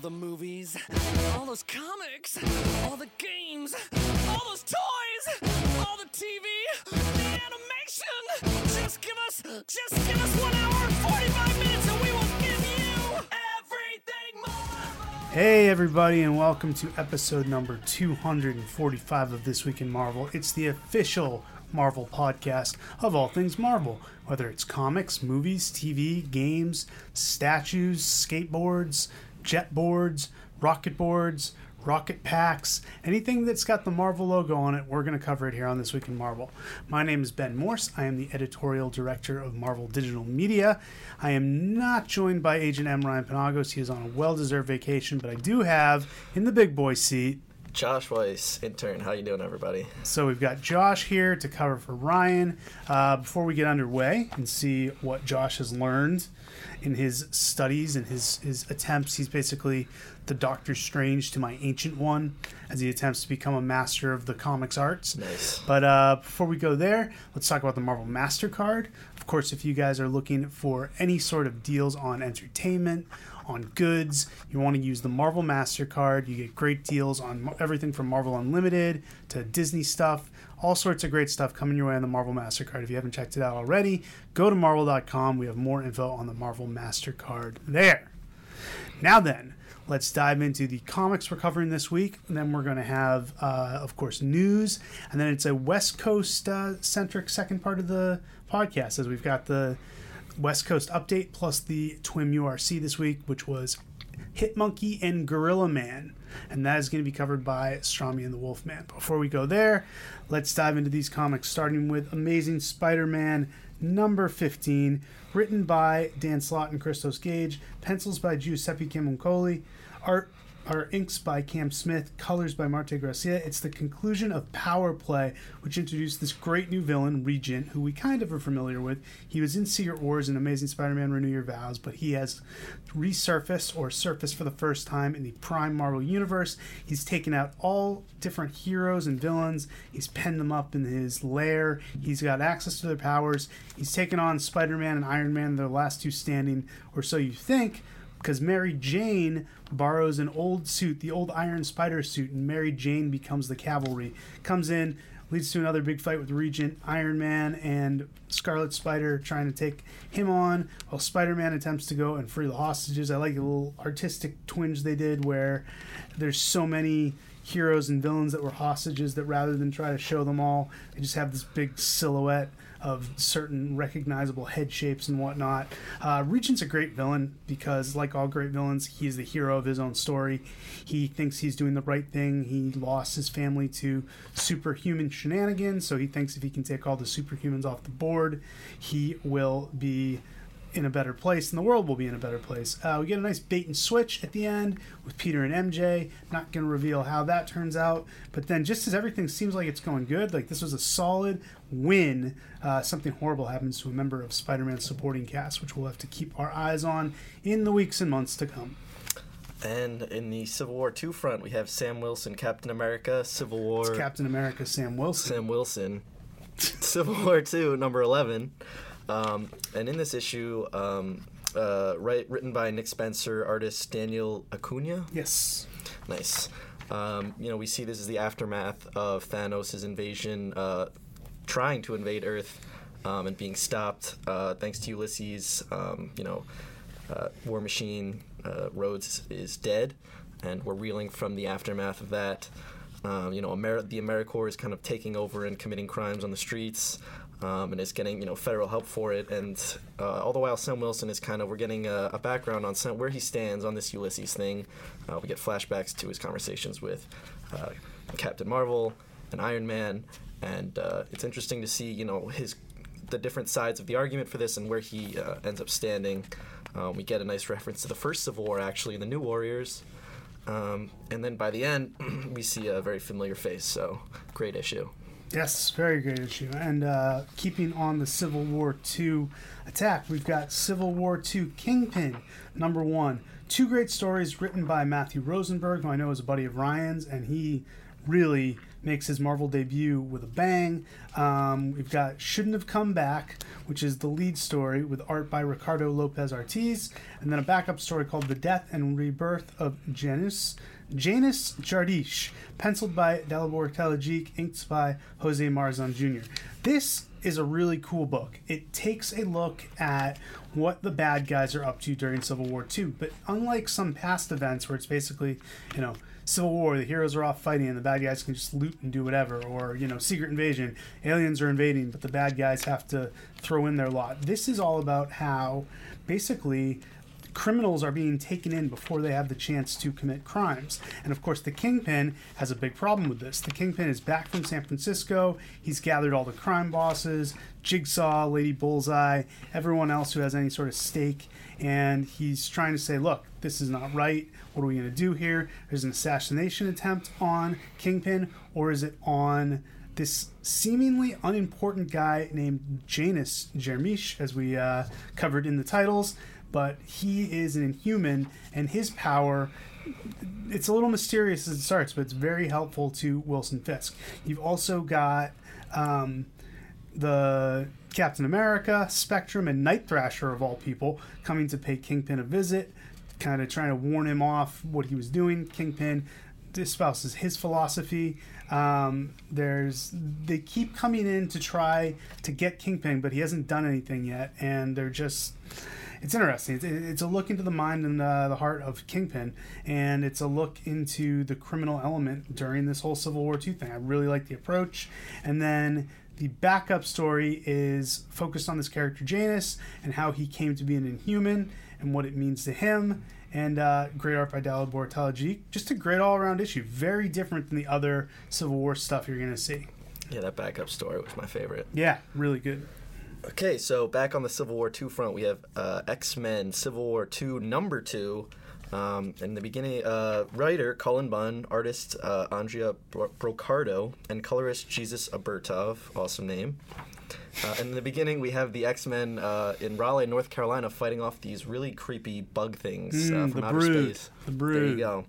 the movies, all those comics, all the games, all those toys, all the TV, the animation. Just give us, just give us one hour and 45 minutes and we will give you everything Marvel. Hey, everybody, and welcome to episode number 245 of This Week in Marvel. It's the official Marvel podcast of all things Marvel, whether it's comics, movies, TV, games, statues, skateboards, jet boards, rocket boards, rocket packs, anything that's got the Marvel logo on it, we're going to cover it here on This Week in Marvel. My name is Ben Morse. I am the editorial director of Marvel Digital Media. I am not joined by Agent M. Ryan Panagos. He is on a well deserved vacation, but I do have in the big boy seat Josh Weiss, intern. How you doing, everybody? So we've got Josh here to cover for Ryan. Uh, before we get underway and see what Josh has learned in his studies and his, his attempts, he's basically the Doctor Strange to my Ancient One as he attempts to become a master of the comics arts. Nice. But uh, before we go there, let's talk about the Marvel MasterCard. Of course, if you guys are looking for any sort of deals on entertainment, on goods, you want to use the Marvel MasterCard. You get great deals on everything from Marvel Unlimited to Disney stuff. All sorts of great stuff coming your way on the Marvel MasterCard. If you haven't checked it out already, go to marvel.com. We have more info on the Marvel MasterCard there. Now then, let's dive into the comics we're covering this week. And then we're going to have, uh, of course, news. And then it's a West Coast uh, centric second part of the podcast as we've got the West Coast update plus the TWIM URC this week, which was Hit-Monkey and Gorilla Man. And that is going to be covered by Strami and the Wolfman. Before we go there, let's dive into these comics, starting with Amazing Spider Man number 15, written by Dan Slott and Christos Gage, pencils by Giuseppe Camuncoli, art are inks by Cam Smith, colors by Marte Gracia. It's the conclusion of Power Play, which introduced this great new villain, Regent, who we kind of are familiar with. He was in Secret Wars and Amazing Spider-Man Renew Your Vows, but he has resurfaced or surfaced for the first time in the Prime Marvel Universe. He's taken out all different heroes and villains. He's penned them up in his lair. He's got access to their powers. He's taken on Spider-Man and Iron Man, the last two standing, or so you think because Mary Jane borrows an old suit, the old Iron Spider suit, and Mary Jane becomes the cavalry. Comes in, leads to another big fight with Regent, Iron Man, and Scarlet Spider trying to take him on, while Spider Man attempts to go and free the hostages. I like the little artistic twinge they did where there's so many heroes and villains that were hostages that rather than try to show them all, they just have this big silhouette of certain recognizable head shapes and whatnot. Uh, Regent's a great villain because, like all great villains, he is the hero of his own story. He thinks he's doing the right thing. He lost his family to superhuman shenanigans, so he thinks if he can take all the superhumans off the board, he will be in a better place and the world will be in a better place. Uh, we get a nice bait and switch at the end with Peter and MJ. Not going to reveal how that turns out, but then just as everything seems like it's going good, like this was a solid win, uh, something horrible happens to a member of Spider Man's supporting cast, which we'll have to keep our eyes on in the weeks and months to come. And in the Civil War II front, we have Sam Wilson, Captain America, Civil War, It's Captain America Sam Wilson. Sam Wilson, Civil War II, number 11. Um, and in this issue, um, uh, right, written by Nick Spencer, artist Daniel Acuna. Yes. Nice. Um, you know, we see this as the aftermath of Thanos' invasion, uh, trying to invade Earth um, and being stopped uh, thanks to Ulysses. Um, you know, uh, War Machine uh, Rhodes is dead, and we're reeling from the aftermath of that. Um, you know, Amer- the AmeriCorps is kind of taking over and committing crimes on the streets. Um, and is getting you know federal help for it, and uh, all the while Sam Wilson is kind of we're getting a, a background on Sam, where he stands on this Ulysses thing. Uh, we get flashbacks to his conversations with uh, Captain Marvel and Iron Man, and uh, it's interesting to see you know his the different sides of the argument for this and where he uh, ends up standing. Um, we get a nice reference to the first Civil War actually in the New Warriors. Um, and then by the end, we see a very familiar face. So great issue. Yes, very great issue. And uh, keeping on the Civil War II attack, we've got Civil War II Kingpin, number one. Two great stories written by Matthew Rosenberg, who I know is a buddy of Ryan's, and he really makes his Marvel debut with a bang. Um, we've got Shouldn't Have Come Back, which is the lead story with art by Ricardo Lopez Ortiz, and then a backup story called The Death and Rebirth of Janus. Janus Jardeesh, penciled by Dalibor Talajic, inked by Jose Marzan Jr. This is a really cool book. It takes a look at what the bad guys are up to during Civil War II, but unlike some past events where it's basically, you know, Civil War, the heroes are off fighting and the bad guys can just loot and do whatever, or, you know, Secret Invasion, aliens are invading, but the bad guys have to throw in their lot. This is all about how basically criminals are being taken in before they have the chance to commit crimes. And of course, the Kingpin has a big problem with this. The Kingpin is back from San Francisco. He's gathered all the crime bosses, Jigsaw, Lady Bullseye, everyone else who has any sort of stake. And he's trying to say, look, this is not right. What are we going to do here? There's an assassination attempt on Kingpin, or is it on this seemingly unimportant guy named Janus Jermish, as we uh, covered in the titles? But he is an inhuman, and his power. It's a little mysterious as it starts, but it's very helpful to Wilson Fisk. You've also got um, the Captain America, Spectrum, and Night Thrasher of all people coming to pay Kingpin a visit, kind of trying to warn him off what he was doing. Kingpin espouses his philosophy. Um, there's they keep coming in to try to get Kingpin, but he hasn't done anything yet, and they're just it's interesting. It's, it's a look into the mind and uh, the heart of Kingpin, and it's a look into the criminal element during this whole Civil War II thing. I really like the approach. And then the backup story is focused on this character Janus and how he came to be an Inhuman and what it means to him. And uh, great art by Dalibor Talajic. Just a great all-around issue. Very different than the other Civil War stuff you're going to see. Yeah, that backup story was my favorite. Yeah, really good. Okay, so back on the Civil War II front, we have uh, X Men Civil War II number two. Um, in the beginning, uh, writer Cullen Bunn, artist uh, Andrea Broccardo, and colorist Jesus Aburtov, awesome name. Uh, in the beginning, we have the X Men uh, in Raleigh, North Carolina, fighting off these really creepy bug things uh, Mm, from the outer brood. space. The brood. There you go.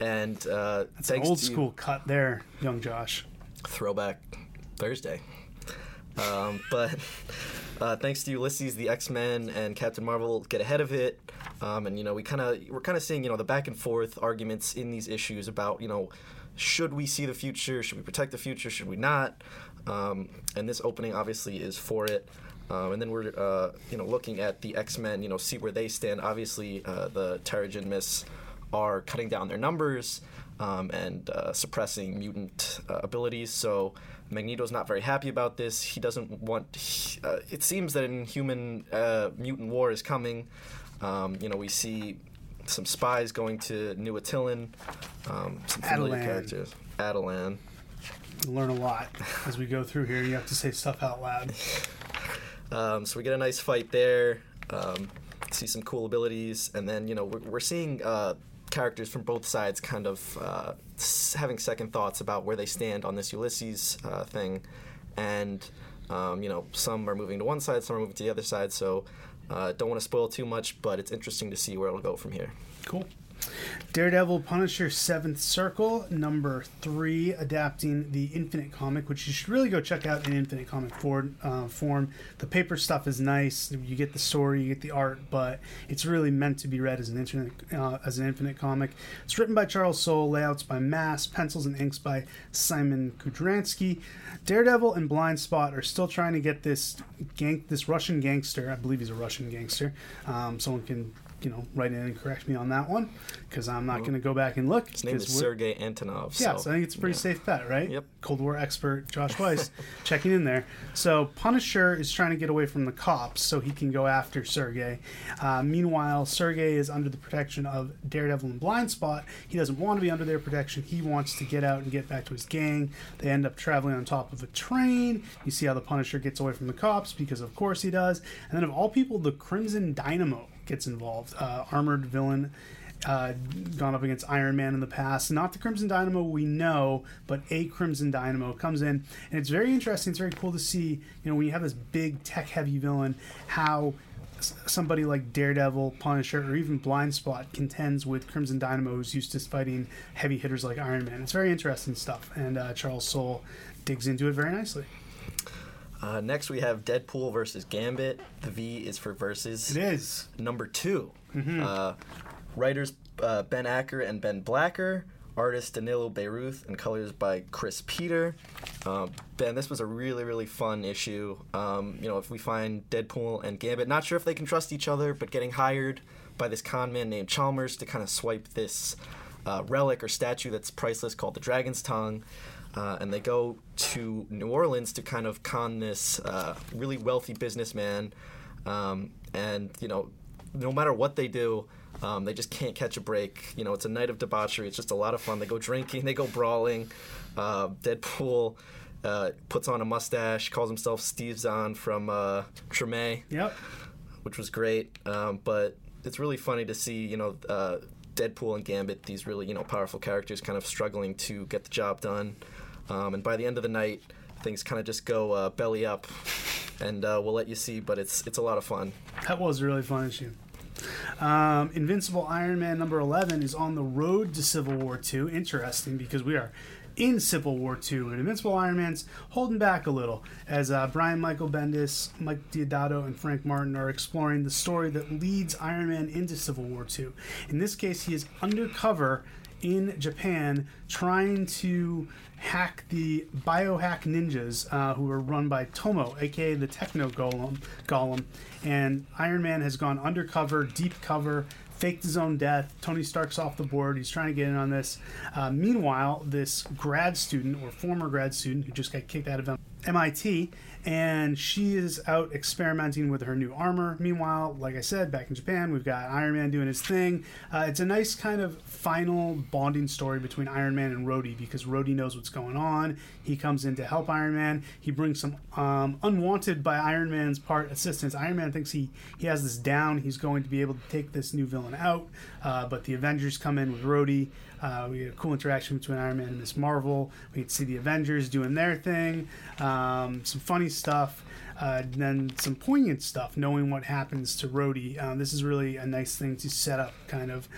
And uh, It's an old school cut there, young Josh. throwback Thursday. Um, but uh, thanks to Ulysses, the X Men and Captain Marvel get ahead of it, um, and you know we kind of we're kind of seeing you know the back and forth arguments in these issues about you know should we see the future, should we protect the future, should we not, um, and this opening obviously is for it. Um, and then we're uh, you know looking at the X Men, you know, see where they stand. Obviously, uh, the Terrigen Mists are cutting down their numbers um, and uh, suppressing mutant uh, abilities. So Magneto's not very happy about this. He doesn't want. he- uh, it seems that an human uh, mutant war is coming. Um, you know, we see some spies going to New Attilan. Um, some familiar Attilan. characters. Adelan. You learn a lot as we go through here. You have to say stuff out loud. Um, so we get a nice fight there. Um, see some cool abilities, and then you know we're, we're seeing uh, characters from both sides kind of uh, having second thoughts about where they stand on this Ulysses uh, thing, and um, you know some are moving to one side, some are moving to the other side. So uh, don't want to spoil too much, but it's interesting to see where it'll go from here. Cool. Daredevil Punisher Seventh Circle, number three, adapting the Infinite comic, which you should really go check out in Infinite comic for, uh, form. The paper stuff is nice. You get the story, you get the art, but it's really meant to be read as an Infinite uh, as an Infinite comic. It's written by Charles Soule, layouts by Mass, pencils and inks by Szymon Kudranski. Daredevil and Blind Spot are still trying to get this gang, this Russian gangster. I believe he's a Russian gangster. Um, someone can you know write in and correct me on that one because I'm not going to go back and look. His name is Sergei Antonov. yeah, so, so I think it's a pretty yeah. safe bet, right? Yep. Cold War expert Josh Weiss checking in there. So Punisher is trying to get away from the cops so he can go after Sergey. Uh, meanwhile, Sergey is under the protection of Daredevil and Blind Spot. He doesn't want to be under their protection. He wants to get out and get back to his gang. They end up traveling on top of a train. You see how the Punisher gets away from the cops because, of course, he does. And then, of all people, the Crimson Dynamo gets involved. Uh, armored villain uh, gone up against Iron Man in the past. Not the Crimson Dynamo we know, but a Crimson Dynamo comes in, and it's very interesting. It's very cool to see, you know, when you have this big tech-heavy villain, how somebody like Daredevil, Punisher, or even Blind Spot contends with Crimson Dynamo, who's used to fighting heavy hitters like Iron Man. It's very interesting stuff, and uh, Charles Soule digs into it very nicely. Uh, next, we have Deadpool versus Gambit. The V is for versus. It is. Number 2 Mm-hmm. Uh, writers uh, Ben Acker and Ben Blacker. Artist Danilo Beyruth and colors by Chris Peter. Um, ben, this was a really, really fun issue. Um, you know, if we find Deadpool and Gambit, not sure if they can trust each other, but getting hired by this con man named Chalmers to kind of swipe this uh, relic or statue that's priceless called the Dragon's Tongue. Uh, and they go to New Orleans to kind of con this uh, really wealthy businessman. Um, and, you know, no matter what they do, um, they just can't catch a break. You know, it's a night of debauchery. It's just a lot of fun. They go drinking, they go brawling. Uh, Deadpool uh, puts on a mustache, calls himself Steve Zahn from uh, Treme, Yep. which was great. Um, but it's really funny to see, you know, uh, Deadpool and Gambit, these really, you know, powerful characters, kind of struggling to get the job done. Um, and by the end of the night, things kind of just go uh, belly up, and uh, we'll let you see. But it's it's a lot of fun. That was a really fun issue. Um, Invincible Iron Man number 11 is on the road to Civil War 2. Interesting because we are in Civil War 2, and Invincible Iron Man's holding back a little as uh, Brian Michael Bendis, Mike Deodato, and Frank Martin are exploring the story that leads Iron Man into Civil War 2. In this case, he is undercover in Japan trying to hack the biohack ninjas uh, who are run by Tomo, aka the Techno Golem. Golem. And Iron Man has gone undercover, deep cover, faked his own death. Tony Stark's off the board. He's trying to get in on this. Uh, meanwhile, this grad student or former grad student who just got kicked out of MIT and she is out experimenting with her new armor. Meanwhile, like I said, back in Japan, we've got Iron Man doing his thing. Uh, it's a nice kind of final bonding story between Iron Man and Rhodey because Rhodey knows what's going on. He comes in to help Iron Man. He brings some um, unwanted by Iron Man's part assistance. Iron Man thinks he he has this down. He's going to be able to take this new villain out, uh, but the Avengers come in with Rhodey. Uh, we had a cool interaction between Iron Man and Miss Marvel. We get to see the Avengers doing their thing. Um, some funny stuff. Uh, then some poignant stuff, knowing what happens to Rhodey. Um, this is really a nice thing to set up kind of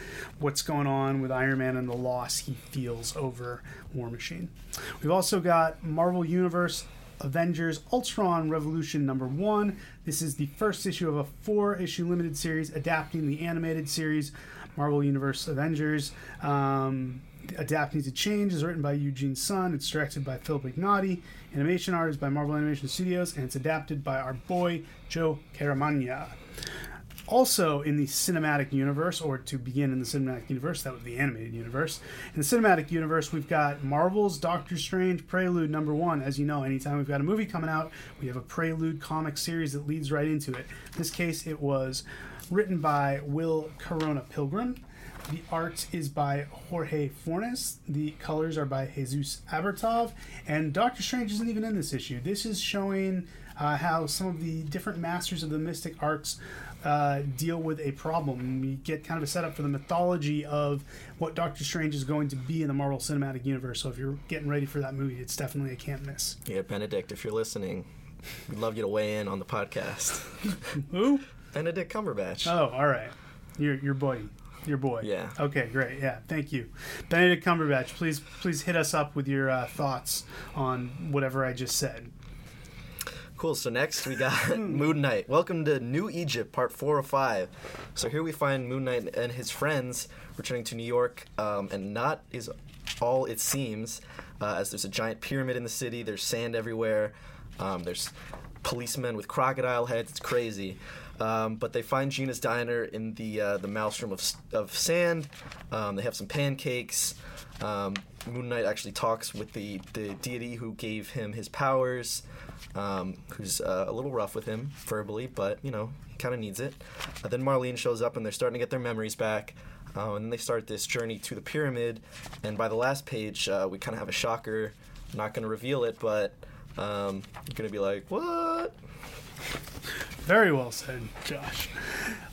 what's going on with Iron Man and the loss he feels over War Machine. We've also got Marvel Universe Avengers Ultron Revolution number one. This is the first issue of a four issue limited series adapting the animated series Marvel Universe Avengers. Um, Adapting to Change is written by Eugene Son. It's directed by Philip Ignati. Animation art is by Marvel Animation Studios, and it's adapted by our boy Joe Caramagna. Also, in the cinematic universe, or to begin in the cinematic universe, that be the animated universe. In the cinematic universe, we've got Marvel's Doctor Strange Prelude number one. As you know, anytime we've got a movie coming out, we have a Prelude comic series that leads right into it. In this case, it was written by Will Corona Pilgrim. The art is by Jorge Fornes. The colors are by Jesus Aburtov. And Doctor Strange isn't even in this issue. This is showing uh, how some of the different masters of the mystic arts uh, deal with a problem. We get kind of a setup for the mythology of what Doctor Strange is going to be in the Marvel Cinematic Universe. So if you're getting ready for that movie, it's definitely a can't miss. Yeah, Benedict, if you're listening, we'd love you to weigh in on the podcast. Who? Benedict Cumberbatch. Oh, all right. Your your boy. Your boy. Yeah. Okay, great. Yeah, thank you, Benedict Cumberbatch. Please, please hit us up with your uh, thoughts on whatever I just said. Cool. So next we got Moon Knight. Welcome to New Egypt, part four of five. So here we find Moon Knight and his friends returning to New York, um, and not is all it seems, uh, as there's a giant pyramid in the city. There's sand everywhere. Um, there's policemen with crocodile heads. It's crazy. Um, but they find Gina's diner in the uh, the maelstrom of, of sand. Um, they have some pancakes. Um, Moon Knight actually talks with the, the deity who gave him his powers, um, who's uh, a little rough with him verbally, but you know he kind of needs it. Uh, then Marlene shows up and they're starting to get their memories back. Uh, and then they start this journey to the pyramid. And by the last page, uh, we kind of have a shocker. I'm not going to reveal it, but um, you're going to be like, what? Very well said, Josh.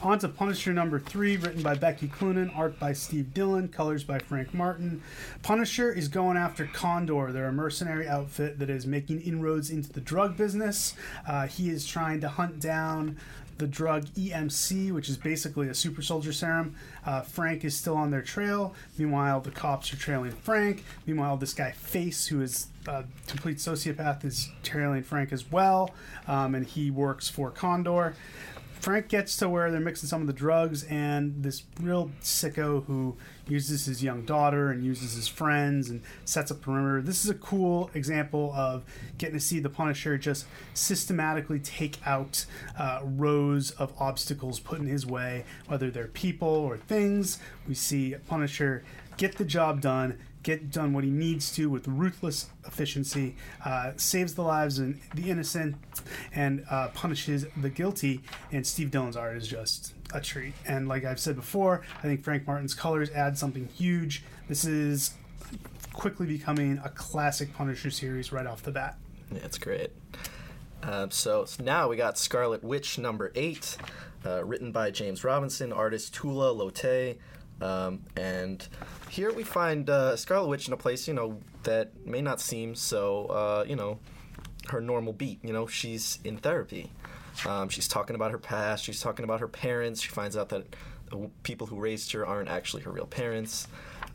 On to Punisher number three, written by Becky Cloonan, art by Steve Dillon, colors by Frank Martin. Punisher is going after Condor. They're a mercenary outfit that is making inroads into the drug business. Uh, he is trying to hunt down the drug EMC, which is basically a super soldier serum. Uh, Frank is still on their trail. Meanwhile, the cops are trailing Frank. Meanwhile, this guy Face, who is a complete sociopath, is trailing Frank as well, um, and he works for Condor. Frank gets to where they're mixing some of the drugs, and this real sicko who uses his young daughter and uses his friends and sets up perimeter. This is a cool example of getting to see the Punisher just systematically take out uh, rows of obstacles put in his way, whether they're people or things. We see Punisher get the job done, get done what he needs to with ruthless efficiency, uh, saves the lives and the innocent, and uh, punishes the guilty. And Steve Dillon's art is just a treat. And like I've said before, I think Frank Martin's colors add something huge. This is quickly becoming a classic Punisher series right off the bat. It's great. Um, so, so now we got Scarlet Witch number eight, uh, written by James Robinson, artist Tula Lotay. Um, and here we find uh, Scarlet Witch in a place, you know, that may not seem so, uh, you know, her normal beat. You know, she's in therapy. Um, she's talking about her past. She's talking about her parents. She finds out that the people who raised her aren't actually her real parents.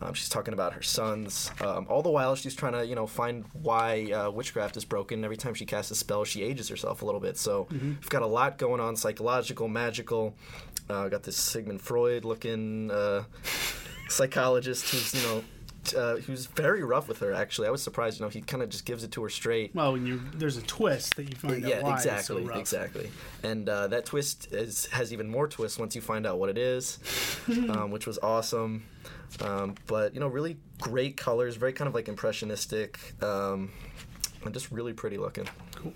Um, she's talking about her sons. Um, all the while, she's trying to, you know, find why uh, witchcraft is broken. Every time she casts a spell, she ages herself a little bit. So we've got a lot going on: psychological, magical. Uh, got this Sigmund Freud looking uh, psychologist who's, you know, uh, who's very rough with her. Actually, I was surprised. You know, he kind of just gives it to her straight. Well, when you there's a twist that you find out Yeah, why exactly, it's so rough. exactly. And uh, that twist is, has even more twists once you find out what it is, um, which was awesome. Um, but you know, really great colors, very kind of like impressionistic, um, and just really pretty looking. Cool.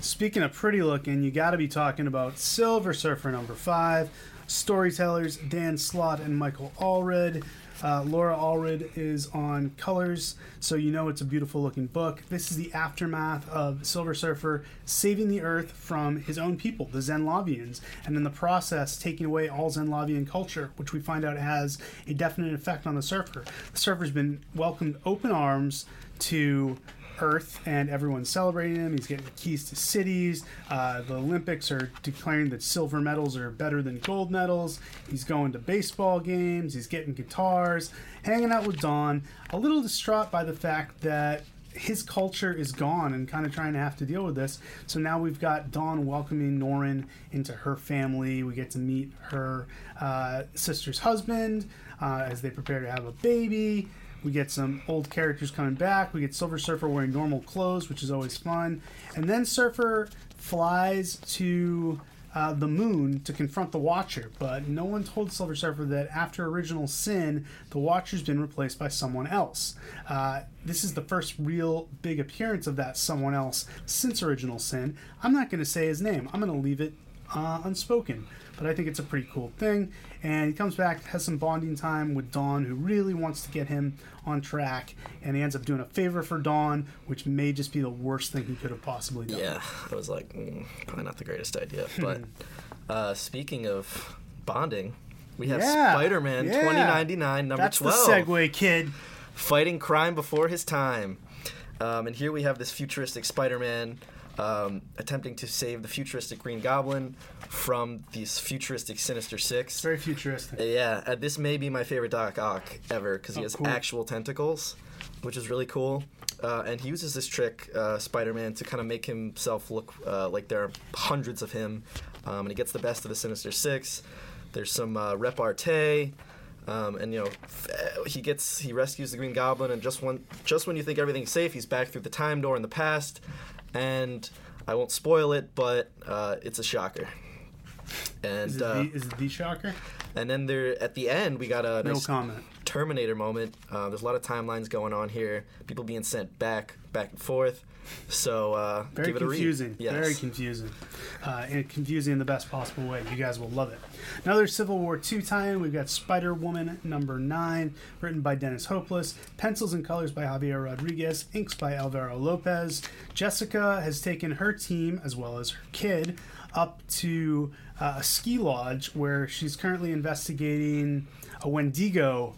Speaking of pretty looking, you got to be talking about Silver Surfer number five. Storytellers Dan Slott and Michael Allred. Uh, Laura Allred is on colors, so you know it's a beautiful looking book. This is the aftermath of Silver Surfer saving the Earth from his own people, the Zenn-Lavians, and in the process taking away all Zenn-Lavian culture, which we find out has a definite effect on the Surfer. The Surfer's been welcomed open arms to Earth, and everyone's celebrating him. He's getting keys to cities. Uh, the Olympics are declaring that silver medals are better than gold medals. He's going to baseball games. He's getting guitars, hanging out with Dawn. A little distraught by the fact that his culture is gone and kind of trying to have to deal with this. So now we've got Dawn welcoming Norrin into her family. We get to meet her uh, sister's husband uh, as they prepare to have a baby. We get some old characters coming back. We get Silver Surfer wearing normal clothes, which is always fun. And then Surfer flies to uh, the moon to confront the Watcher, but no one told Silver Surfer that after Original Sin, the Watcher's been replaced by someone else. Uh, this is the first real big appearance of that someone else since Original Sin. I'm not going to say his name, I'm going to leave it uh, unspoken. But I think it's a pretty cool thing. And he comes back, has some bonding time with Dawn, who really wants to get him on track. And he ends up doing a favor for Dawn, which may just be the worst thing he could have possibly done. Yeah, I was like, mm, probably not the greatest idea. But uh, speaking of bonding, we have Yeah, Spider-Man yeah. 2099, number That's 12. the segue, kid. fighting crime before his time. Um, and here we have this futuristic Spider-Man um, attempting to save the futuristic Green Goblin from these futuristic Sinister Six. Very futuristic. Yeah, uh, this may be my favorite Doc Ock ever because he Oh, has cool. actual tentacles, which is really cool. Uh, and he uses this trick, uh, Spider-Man, to kind of make himself look uh, like there are hundreds of him, um, and he gets the best of the Sinister Six. There's some uh, repartee, um, and you know uh, he gets he rescues the Green Goblin, and just when just when you think everything's safe, he's back through the time door in the past, and I won't spoil it, but uh, it's a shocker. And Is it, uh, the, is it the shocker? and then there at the end we got a No nice comment. Terminator moment. Uh, there's a lot of timelines going on here. People being sent back, back and forth. So uh, Very give it a read. confusing. Yes. Very confusing. Uh, and confusing in the best possible way. You guys will love it. Another Civil War II tie-in. We've got Spider Woman number nine, written by Dennis Hopeless, pencils and colors by Javier Rodriguez, inks by Alvaro Lopez. Jessica has taken her team as well as her kid up to uh, a ski lodge where she's currently investigating a Wendigo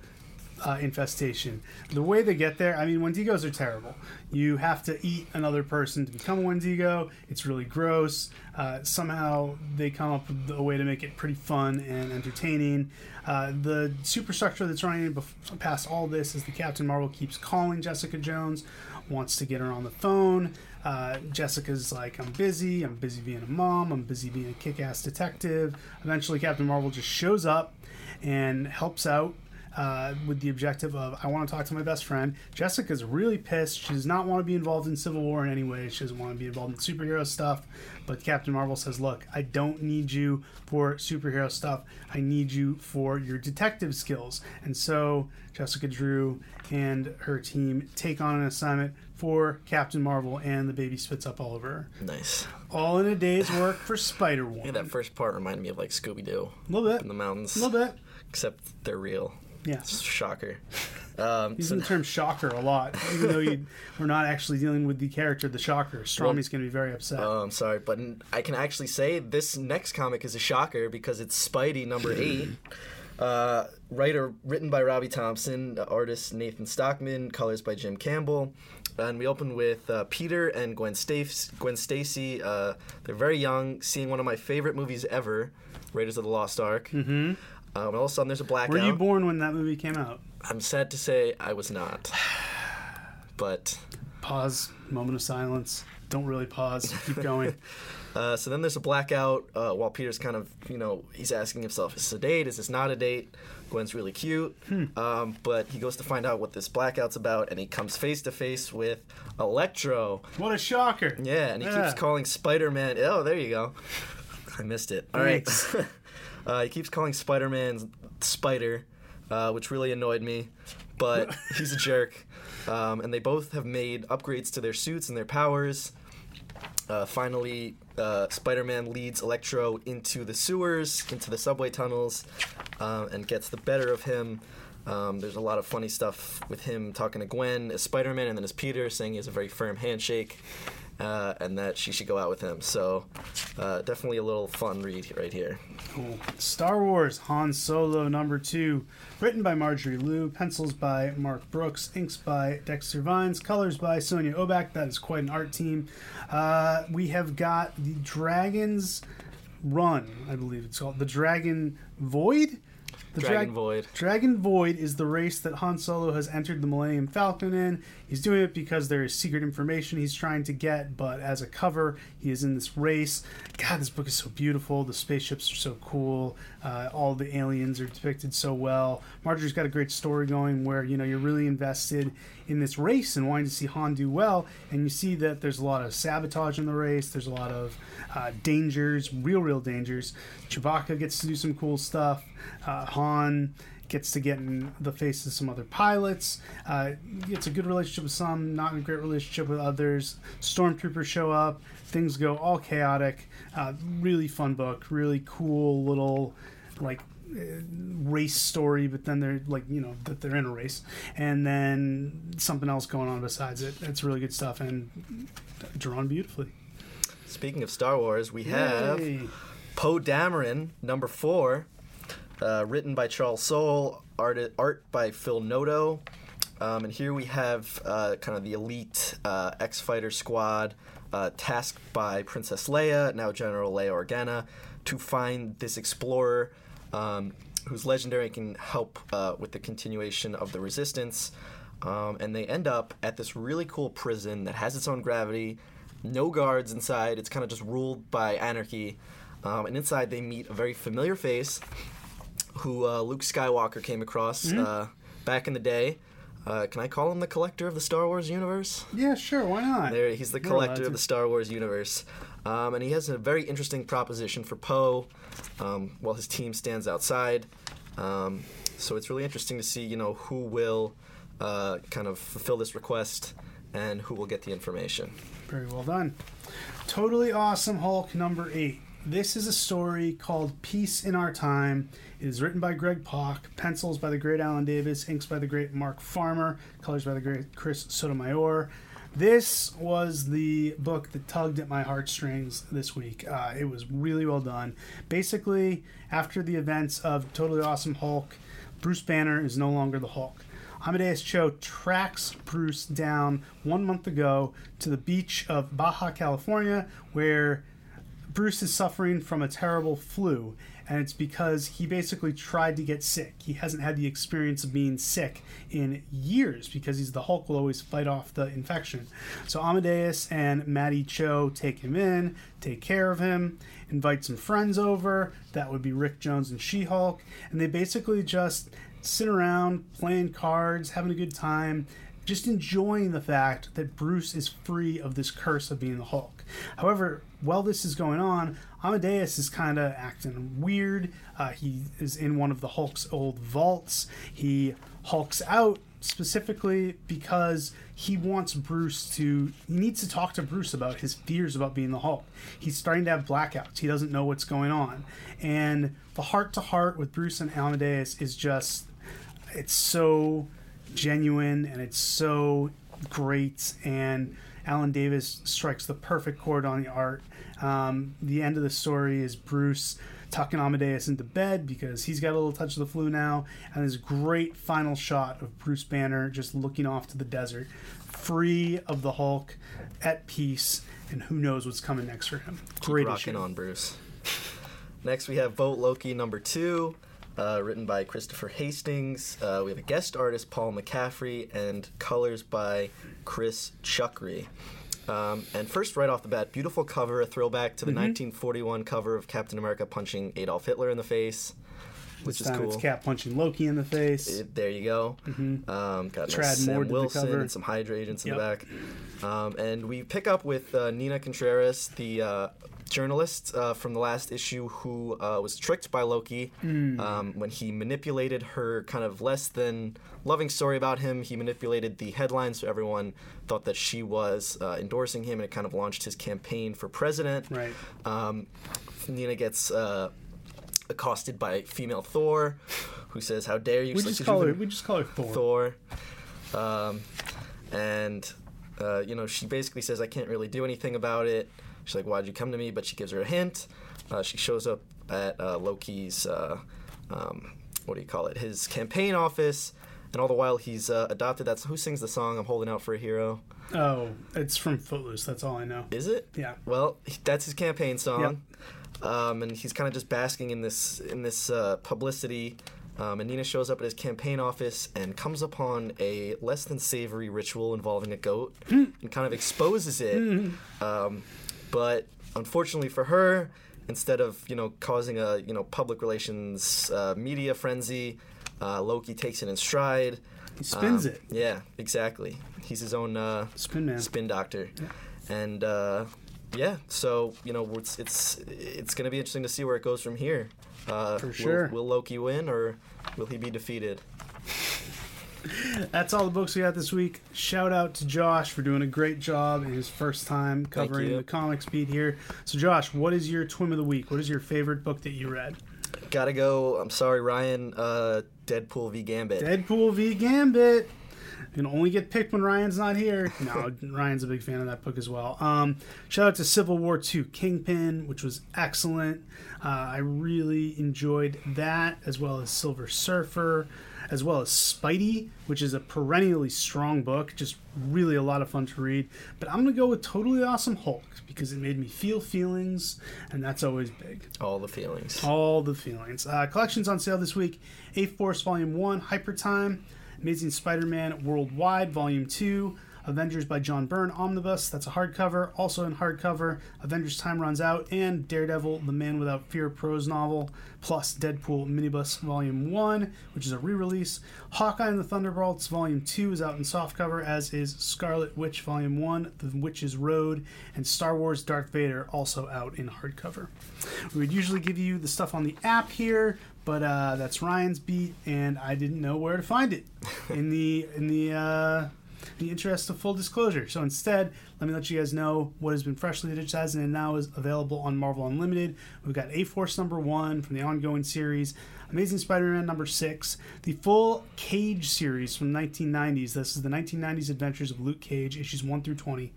uh, infestation. The way they get there, I mean, Wendigos are terrible. You have to eat another person to become a Wendigo. It's really gross. Uh, somehow they come up with a way to make it pretty fun and entertaining. Uh, the superstructure that's running past all this is the Captain Marvel keeps calling Jessica Jones, wants to get her on the phone. Uh, Jessica's like, I'm busy. I'm busy being a mom. I'm busy being a kick ass detective. Eventually, Captain Marvel just shows up and helps out uh, with the objective of I want to talk to my best friend. Jessica's really pissed. She does not want to be involved in Civil War in any way. She doesn't want to be involved in superhero stuff. But Captain Marvel says, "Look, I don't need you for superhero stuff. I need you for your detective skills." And so Jessica Drew and her team take on an assignment for Captain Marvel, and the baby spits up all over her. Nice. All in a day's work for Spider Yeah, Woman. that first part reminded me of like Scooby Doo a little bit, in the mountains, a little bit. except they're real. Yeah. Shocker. Um, so, Using the term shocker a lot, even though you, we're not actually dealing with the character, the shocker. Strommy's going to be very upset. oh, I'm sorry, but I can actually say this next comic is a shocker because it's Spidey number eight. Uh, writer written by Robbie Thompson, artist Nathan Stockman, colors by Jim Campbell, and we open with uh, Peter and Gwen Stacy. Gwen Stacy, uh, they're very young, seeing one of my favorite movies ever, Raiders of the Lost Ark. Mm-hmm. Um, all of a sudden, there's a blackout. Were you born when that movie came out? I'm sad to say I was not, but Pause. Moment of silence. Don't really pause. Keep going. Uh, so then there's a blackout uh, while Peter's kind of, you know, he's asking himself, is this a date? Is this not a date? Gwen's really cute. Um, but he goes to find out what this blackout's about, and he comes face to face with Electro. what a shocker. Yeah, and he Yeah. keeps calling Spider Man. Oh, there you go. I missed it. All right. Uh, he keeps calling Spider Man Spider, uh, which really annoyed me. But he's a jerk. Um, and they both have made upgrades to their suits and their powers. Uh, finally, uh, Spider Man leads Electro into the sewers, into the subway tunnels, um, and gets the better of him. Um, there's a lot of funny stuff with him talking to Gwen as Spider Man and then as Peter, saying he has a very firm handshake uh, and that she should go out with him. So, uh, definitely a little fun read right here. Cool. Star Wars Han Solo number two, written by Marjorie Liu, pencils by Mark Brooks, inks by Dexter Vines, colors by Sonia Oback. That is quite an art team. Uh, we have got the Dragons Run, I believe it's called the Dragon Void. The Dragon Drag- Void. Dragon Void is the race that Han Solo has entered the Millennium Falcon in. He's doing it because there is secret information he's trying to get, but as a cover, he is in this race. God, this book is so beautiful. The spaceships are so cool. Uh, all the aliens are depicted so well. Marjorie's got a great story going where you know you're really invested in this race and wanting to see Han do well, and you see that there's a lot of sabotage in the race. There's a lot of uh, dangers, real, real dangers. Chewbacca gets to do some cool stuff. Uh, Han gets to get in the face of some other pilots. Uh, gets a good relationship with some, not a great relationship with others. Stormtroopers show up. Things go all chaotic. Uh, really fun book. Really cool little like uh, race story, but then they're like you know that they're in a race, and then something else going on besides it. It's really good stuff and drawn beautifully. Speaking of Star Wars, we have Yay. Poe Dameron, number four, uh, written by Charles Soule, art, art by Phil Noto. Um, and here we have uh, kind of the elite uh, X Fighter squad, uh, tasked by Princess Leia, now General Leia Organa, to find this explorer um, who's legendary and can help uh, with the continuation of the resistance. Um, and they end up at this really cool prison that has its own gravity, no guards inside. It's kind of just ruled by anarchy. Um, and inside, they meet a very familiar face who uh, Luke Skywalker came across uh, back in the day. Uh, can I call him the collector of the Star Wars universe? Yeah, sure. Why not? There, he's the collector of the Star Wars universe, um, and he has a very interesting proposition for Poe, um, while his team stands outside. Um, so it's really interesting to see, you know, who will uh, kind of fulfill this request and who will get the information. Very well done. Totally awesome Hulk number eight. This is a story called Peace in Our Time. Is written by Greg Pak, pencils by the great Alan Davis, inks by the great Mark Farmer, colors by the great Chris Sotomayor. This was the book that tugged at my heartstrings this week. Uh, it was really well done. Basically, after the events of Totally Awesome Hulk, Bruce Banner is no longer the Hulk. Amadeus Cho tracks Bruce down one month ago to the beach of Baja California, where Bruce is suffering from a terrible flu, and it's because he basically tried to get sick. He hasn't had the experience of being sick in years because he's the Hulk will always fight off the infection. So Amadeus and Matty Cho take him in, take care of him, invite some friends over. That would be Rick Jones and She Hulk, and they basically just sit around playing cards, having a good time, just enjoying the fact that Bruce is free of this curse of being the Hulk. However, while this is going on, Amadeus is kind of acting weird. Uh, he is in one of the Hulk's old vaults. He hulks out specifically because he wants Bruce to. He needs to talk to Bruce about his fears about being the Hulk. He's starting to have blackouts. He doesn't know what's going on. And the heart to heart with Bruce and Amadeus is just. It's so genuine and it's so great and alan davis strikes the perfect chord on the art um, the end of the story is bruce tucking amadeus into bed because he's got a little touch of the flu now and this great final shot of bruce banner just looking off to the desert free of the hulk at peace and who knows what's coming next for him great Rocking issue. on, Bruce. Next, we have Vote Loki number two, uh, written by Christopher Hastings. Uh, we have a guest artist, Paul McCaffrey, and colors by Chris Chuckry. Um, and first, right off the bat, beautiful cover, a throwback to the Mm-hmm. 1941 cover of Captain America punching Adolf Hitler in the face, which this is time cool. it's Cap punching Loki in the face. It- there you go. Um, got Trad nice Sam Moore did the Wilson and some Hydra agents in Yep. the back. Um, and we pick up with uh, Nina Contreras, the uh, journalist uh, from the last issue who uh, was tricked by Loki Hmm. um, when he manipulated her kind of less than loving story about him. He manipulated the headlines so everyone thought that she was uh, endorsing him, and it kind of launched his campaign for president. Right. Um, Nina gets uh, accosted by female Thor, who says, "How dare you?" we just call her we just call her Thor. Thor. Um, and, uh, you know, she basically says, I can't really do anything about it. She's like, Why'd you come to me? But she gives her a hint. Uh, she shows up at uh, Loki's, uh, um, what do you call it? His campaign office. And all the while, he's uh, adopted. That's who sings the song "I'm Holding Out for a Hero." Oh, it's from Footloose. That's all I know. Is it? Yeah. Well, that's his campaign song, um, and he's kind of just basking in this in this uh, publicity. Um, and Nina shows up at his campaign office and comes upon a less than savory ritual involving a goat, and kind of exposes it. Um, but unfortunately for her, instead of you know causing a you know public relations uh, media frenzy, uh, Loki takes it in stride. He spins Um, it. Yeah, exactly. He's his own uh, Spin man. spin doctor, and uh, yeah. So you know, it's it's it's going to be interesting to see where it goes from here. Uh, For sure. Will, Loki win or will he be defeated? That's all the books we got this week. Shout out to Josh for doing a great job in his first time covering the comics beat here. So, Josh, what is your TWIM of the week? What is your favorite book that you read? Gotta go. I'm sorry, Ryan. Uh, Deadpool v Gambit. Deadpool v Gambit. You can only get picked when Ryan's not here. No, Ryan's a big fan of that book as well. Um, shout out to Civil War II Kingpin, which was excellent. Uh, I really enjoyed that, as well as Silver Surfer, as well as Spidey, which is a perennially strong book. Just really a lot of fun to read. But I'm going to go with Totally Awesome Hulk because it made me feel feelings, and that's always big. All the feelings. All the feelings. Uh, collections on sale this week A Force Volume 1, Hyper Time, Amazing Spider Man Worldwide Volume 2, Avengers by John Byrne Omnibus, that's a hardcover. Also in hardcover, Avengers Time Runs Out, and Daredevil The Man Without Fear prose novel, plus Deadpool Minibus Volume 1, which is a re release. Hawkeye and the Thunderbolts Volume 2 is out in softcover, as is Scarlet Witch Volume 1, The Witch's Road, and Star Wars Darth Vader also out in hardcover. We would usually give you the stuff on the app here, but uh, that's Ryan's beat, and I didn't know where to find it in the in the uh, in the interest of full disclosure. So instead, let me let you guys know what has been freshly digitized and now is available on Marvel Unlimited. We've got A Force number one from the ongoing series, Amazing Spider-Man number six, the full Cage series from the 1990s. This is the 1990s Adventures of Luke Cage, issues one through 20.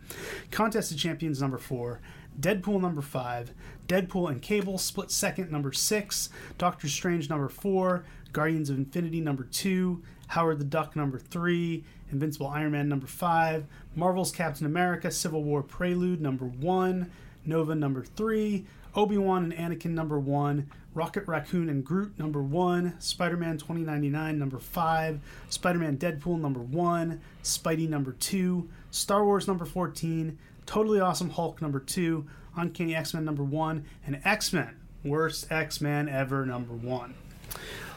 Contest of Champions number four. Deadpool number five, Deadpool and Cable split second number six, Doctor Strange number four, Guardians of Infinity number two, Howard the Duck number three, Invincible Iron Man number five, Marvel's Captain America Civil War Prelude number one, Nova number three, Obi Wan and Anakin number one, Rocket Raccoon and Groot number one, Spider Man 2099 number five, Spider Man Deadpool number one, Spidey number two, Star Wars number 14, Totally Awesome Hulk number two, Uncanny X Men number one, and X Men, worst X Men ever number one.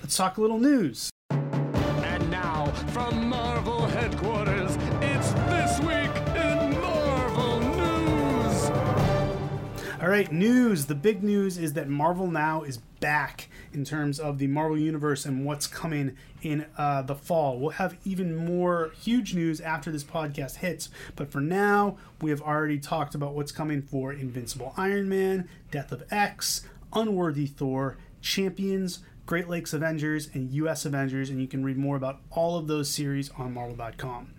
Let's talk a little news. Now, from Marvel headquarters, it's This Week in Marvel News. All right, news. The big news is that Marvel now is back in terms of the Marvel Universe and what's coming in uh, the fall. We'll have even more huge news after this podcast hits, but for now, we have already talked about what's coming for Invincible Iron Man, Death of X, Unworthy Thor, Champions, Great Lakes Avengers, and US Avengers, and you can read more about all of those series on Marvel.com.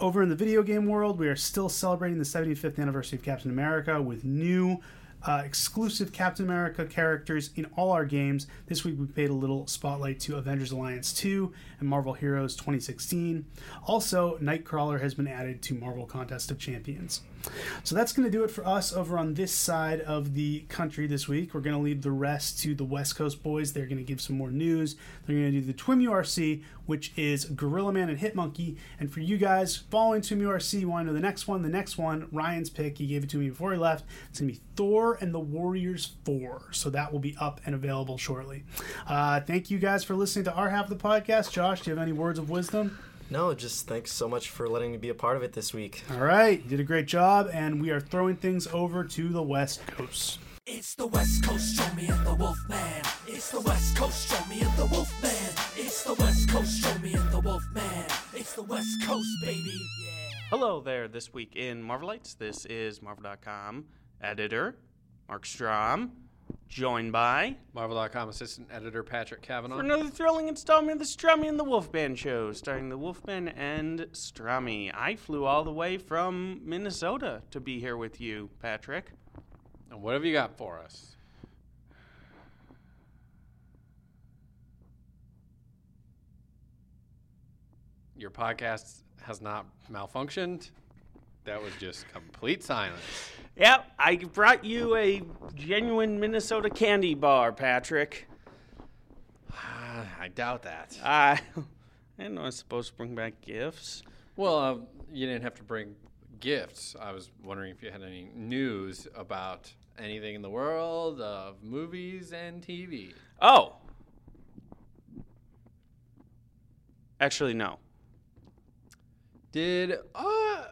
Over in the video game world, we are still celebrating the 75th anniversary of Captain America with new uh, exclusive Captain America characters in all our games. This week we paid a little spotlight to Avengers Alliance 2 and Marvel Heroes 2016. Also, Nightcrawler has been added to Marvel Contest of Champions. So that's going to do it for us over on this side of the country this week. We're going to leave the rest to the West Coast boys. They're going to give some more news. They're going to do the TWIM URC, which is Gorilla Man and Hit-Monkey. And for you guys following TWIM URC, you want to know the next one? The next one, Ryan's pick, he gave it to me before he left. It's going to be Thor and the Warriors 4. So that will be up and available shortly. Uh, thank you guys for listening to our half of the podcast. Josh, do you have any words of wisdom? No, just thanks so much for letting me be a part of it this week. All right, you did a great job, and we are throwing things over to the West Coast. It's the West Coast, show me and the Wolfman. It's the West Coast, show me and the Wolfman. It's the West Coast, show me and the Wolfman. It's the West Coast, baby. Yeah. Hello there, this week in Marvelites. This is Marvel.com editor Marc Strom, joined by Marvel.com assistant editor Patrick Kavanaugh. for another thrilling installment of the Strummy and the Wolfman show, starring the Wolfman and Strummy. I flew all the way from Minnesota to be here with you, Patrick. And what have you got for us? Your podcast has not malfunctioned. That was just complete silence. Yep, I brought you a genuine Minnesota candy bar, Patrick. I doubt that. I, I didn't know I was supposed to bring back gifts. Well, uh, you didn't have to bring gifts. I was wondering if you had any news about anything in the world of movies and TV. Oh. Actually, no. Did uh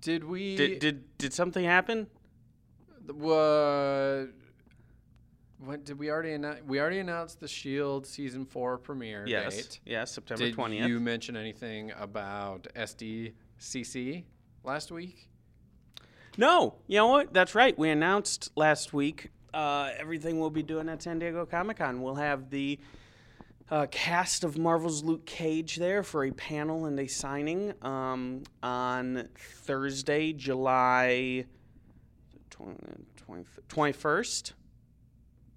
did we Did did did something happen? What? What did we already announce? We already announced the Shield season four premiere Yes. date. Yes, September twentieth. Did you mention anything about SDCC last week? No, you know what? That's right. We announced last week uh, everything we'll be doing at San Diego Comic Con. We'll have the uh, cast of Marvel's Luke Cage there for a panel and a signing um, on Thursday, July 20, 21st.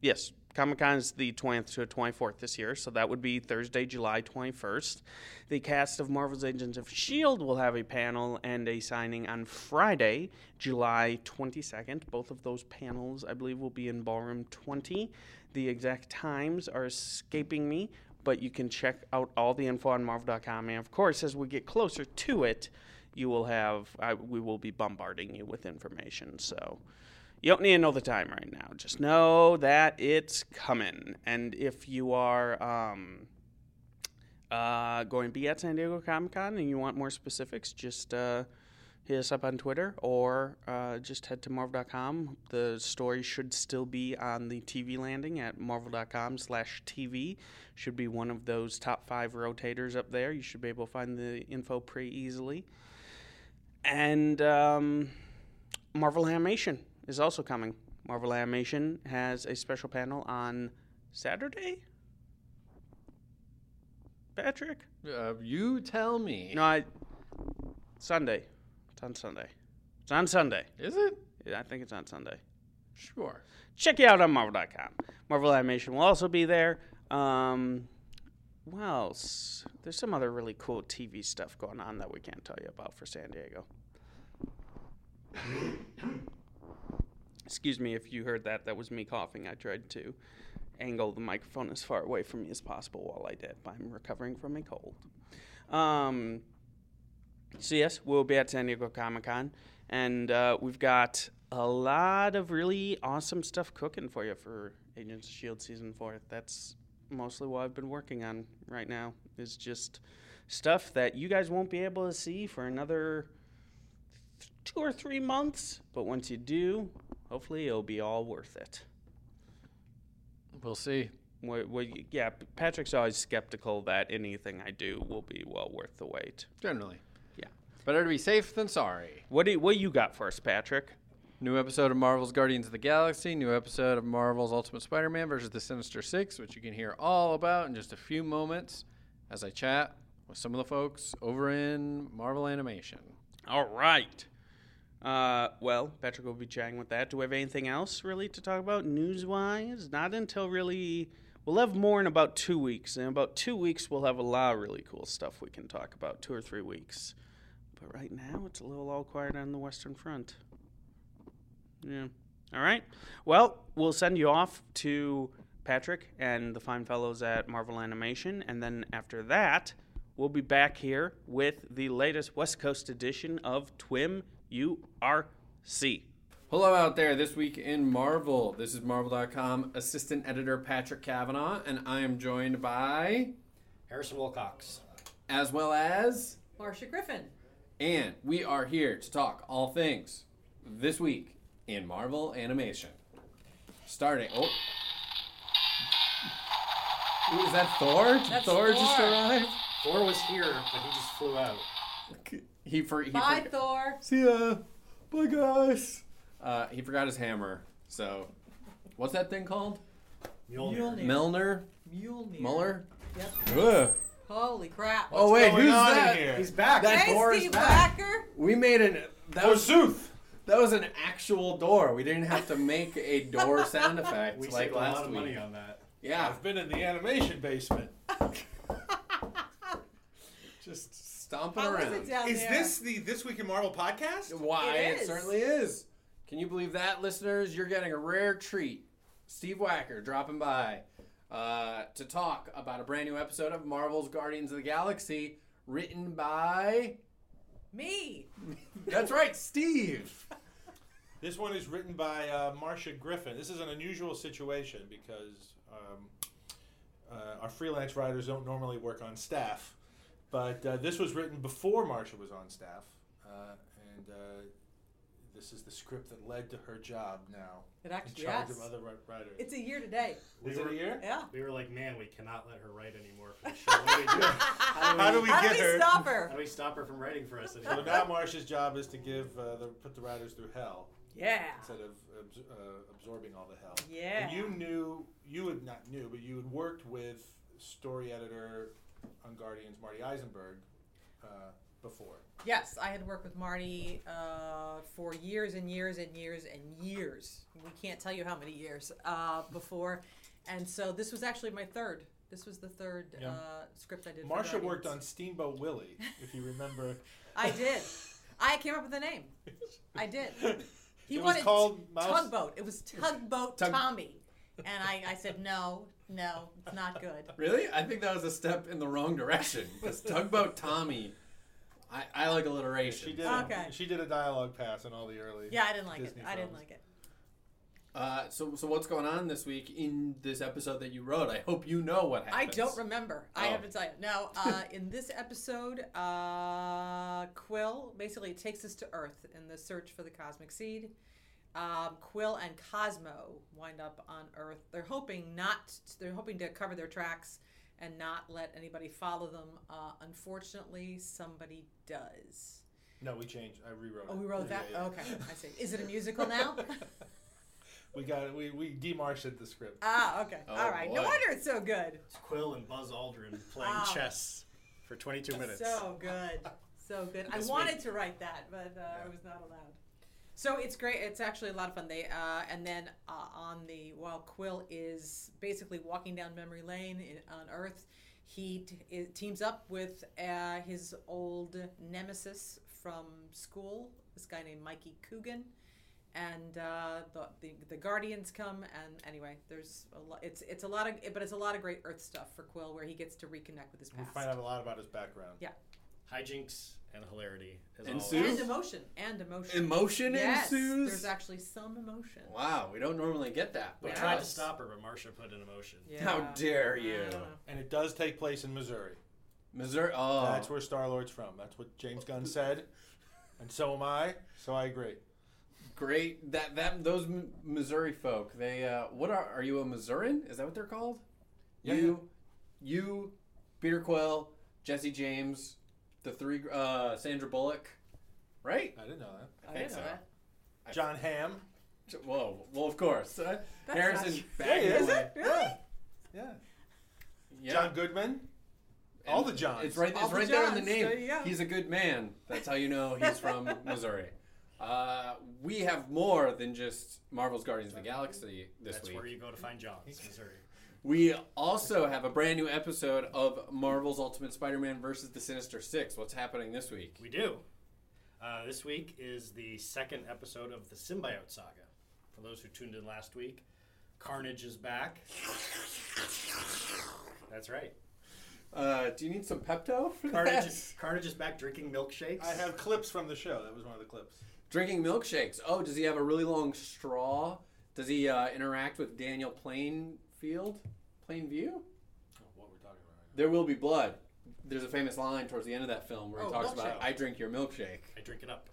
Yes, Comic Con is the 20th to 24th this year, so that would be Thursday, July 21st. The cast of Marvel's Agents of S.H.I.E.L.D. will have a panel and a signing on Friday, July 22nd. Both of those panels, I believe, will be in Ballroom 20. The exact times are escaping me, but you can check out all the info on Marvel.com. And of course, as we get closer to it, you will have, I, we will be bombarding you with information. So. You don't need to know the time right now. Just know that it's coming. And if you are um, uh, going to be at San Diego Comic Con and you want more specifics, just uh, hit us up on Twitter or uh, just head to marvel.com. The story should still be on the TV landing at marvel.com slash TV. Should be one of those top five rotators up there. You should be able to find the info pretty easily. And um, Marvel Animation is also coming. Marvel Animation has a special panel on Saturday. Patrick? Uh, you tell me. No, I. Sunday. It's on Sunday. It's on Sunday. Is it? Yeah, I think it's on Sunday. Sure. Check you out on Marvel.com. Marvel Animation will also be there. Um, well, there's some other really cool TV stuff going on that we can't tell you about for San Diego. Excuse me if you heard that. That was me coughing. I tried to angle the microphone as far away from me as possible while I did. but I'm recovering from a cold. Um, so yes, we'll be at San Diego Comic Con, and uh, we've got a lot of really awesome stuff cooking for you for Agents of Shield season four. That's mostly what I've been working on right now. Is just stuff that you guys won't be able to see for another two or three months, but once you do, hopefully it'll be all worth it. We'll see. What, what, yeah, Patrick's always skeptical that anything I do will be well worth the wait. Generally. Better to be safe than sorry. What do you, what you got for us, Patrick? New episode of Marvel's Guardians of the Galaxy. New episode of Marvel's Ultimate Spider-Man versus the Sinister Six, which you can hear all about in just a few moments as I chat with some of the folks over in Marvel Animation. All right. Uh, well, Patrick will be chatting with that. Do we have anything else really to talk about news wise? Not until really. We'll have more in about two weeks. In about two weeks, we'll have a lot of really cool stuff we can talk about. Two or three weeks. But right now, it's a little all quiet on the Western Front. Yeah. All right. Well, we'll send you off to Patrick and the fine fellows at Marvel Animation. And then after that, we'll be back here with the latest West Coast edition of TWIM URC. Hello out there this week in Marvel. This is Marvel.com assistant editor Patrick Kavanaugh, and I am joined by, Harrison Wilcox. as well as, Marsha Griffin. And we are here to talk all things this week in Marvel Animation. Starting. Oh. Ooh, is that Thor? Did That's Thor, just Thor. arrive? Thor was here, but he just flew out. He for he Bye, forgot- Thor. See ya. Bye, guys. Uh, he forgot his hammer. So, what's that thing called? Mjolnir. Mjolnir. Milner? Mjolnir. Muller? Yep. Ugh. Holy crap. Oh wait, going who's on in that? here? He's back. That hey, door is Steve back. Wacker. We made an that was Forsooth! that was an actual door. We didn't have to make a door sound effect We like saved a last lot of week. money on that. Yeah, I've been in the animation basement. just stomping How was around. it down Is there? this the This Week in Marvel podcast? Why It it, is. certainly is. Can you believe that, listeners? You're getting a rare treat. Steve Wacker dropping by uh, to talk about a brand new episode of Marvel's Guardians of the Galaxy, written by. Me. That's right, Steve. This one is written by uh, Marsha Griffin. This is an unusual situation because um, uh, our freelance writers don't normally work on staff. But uh, this was written before Marsha was on staff. Uh, and uh, this is the script that led to her job now. It In charge yes. of other ri- writers. It's a year today. is it a year? Yeah. We were like, man, we cannot let her write anymore for the show. What do we do? How do we, How do we How get do we her? stop how her? do we stop her from writing for us So anymore? now Marsha's job is to give uh, the put the writers through hell Yeah. instead of abs- uh, absorbing all the hell. Yeah. And you knew you had not knew, but you had worked with story editor on Guardians, Marty Isenberg, uh, before. Yes, I had worked with Marty uh, for years and years and years and years. We can't tell you how many years uh, before. And so this was actually my third. This was the third Yeah. uh, script I did. for Marsha worked on Steamboat Willie, if you remember. I did. I came up with the name. I did. He It was wanted called Mouse- Tugboat. It was Tugboat Tug- Tommy. And I, I said, no, no, it's not good. Really? I think that was a step in the wrong direction. Because Tugboat Tommy, I, I like alliteration. She did. Okay. She did a dialogue pass in all the early. Yeah, I didn't like Disney it. I didn't like it. Uh, so, so what's going on this week in this episode that you wrote? I hope you know what happened. I don't remember. I Oh. have to tell you. No, uh, in this episode, uh, Quill basically takes us to Earth in the search for the cosmic seed. Um, Quill and Cosmo wind up on Earth. They're hoping not. They're hoping to cover their tracks and not let anybody follow them. Uh, unfortunately, somebody does. No, we changed. I rewrote Oh, it. we wrote that. yeah, yeah. Okay, I see. Is it a musical now? we got it. We we demarched the script. ah, okay. Oh, All right. No wonder it's so good. It's Quill and Buzz Aldrin playing Wow. chess for 22 minutes. So good. So good. I wanted week- to write that, but uh, Yeah. I was not allowed. So it's great. It's actually a lot of fun. They uh, and then uh, on the while Quill is basically walking down memory lane in, on Earth, he t- i- teams up with uh, his old nemesis from school, this guy named Mikey Coogan, and uh, the, the the Guardians come. And anyway, there's a lot. It's it's a lot of, but it's a lot of great Earth stuff for Quill, where he gets to reconnect with his We past. find out a lot about his background. Yeah, Hijinks and hilarity. As Ensues? always. and emotion, and emotion. Emotion yes, ensues? There's actually some emotion. Wow, we don't normally get that. We but tried to stop her, but Marsha put in emotion. Yeah. How dare you. And it does take place in Missouri. Missouri. Oh, That's where Star Lord's from. That's what James Gunn said, and so am I. So I agree. great. That that those Missouri folk. They uh, what are are you a Missourian? Is that what they're called? Yeah, you, you, Peter Quill, Jesse James, the three, uh, Sandra Bullock, right? I didn't know that. I think didn't know so. that. Jon Hamm. Whoa, well of course. Uh, That's Harrison. not- back is away. it? Yeah. Yeah. Yeah. John Goodman. All the Johns. It's right. All It's the right there in the name. There you go. He's a good man. That's how you know he's from Missouri. Uh, we have more than just Marvel's Guardians of the Galaxy this That's week. That's where you go to find Johns, Missouri. We also have a brand new episode of Marvel's Ultimate Spider-Man versus the Sinister Six. What's happening this week? We do. Uh, this week is the second episode of the Symbiote Saga. For those who tuned in last week, Carnage is back. That's right. Uh, do you need some Pepto for Carnage that? is, Carnage is back drinking milkshakes. I have clips from the show. That was one of the clips. Drinking milkshakes. Oh, does he have a really long straw? Does he uh, interact with Daniel Plainfield? Plainview? Oh, what we're talking about right There will be blood. There's a famous line towards the end of that film where he Oh, talks milkshake. about, "I drink your milkshake." I drink it up.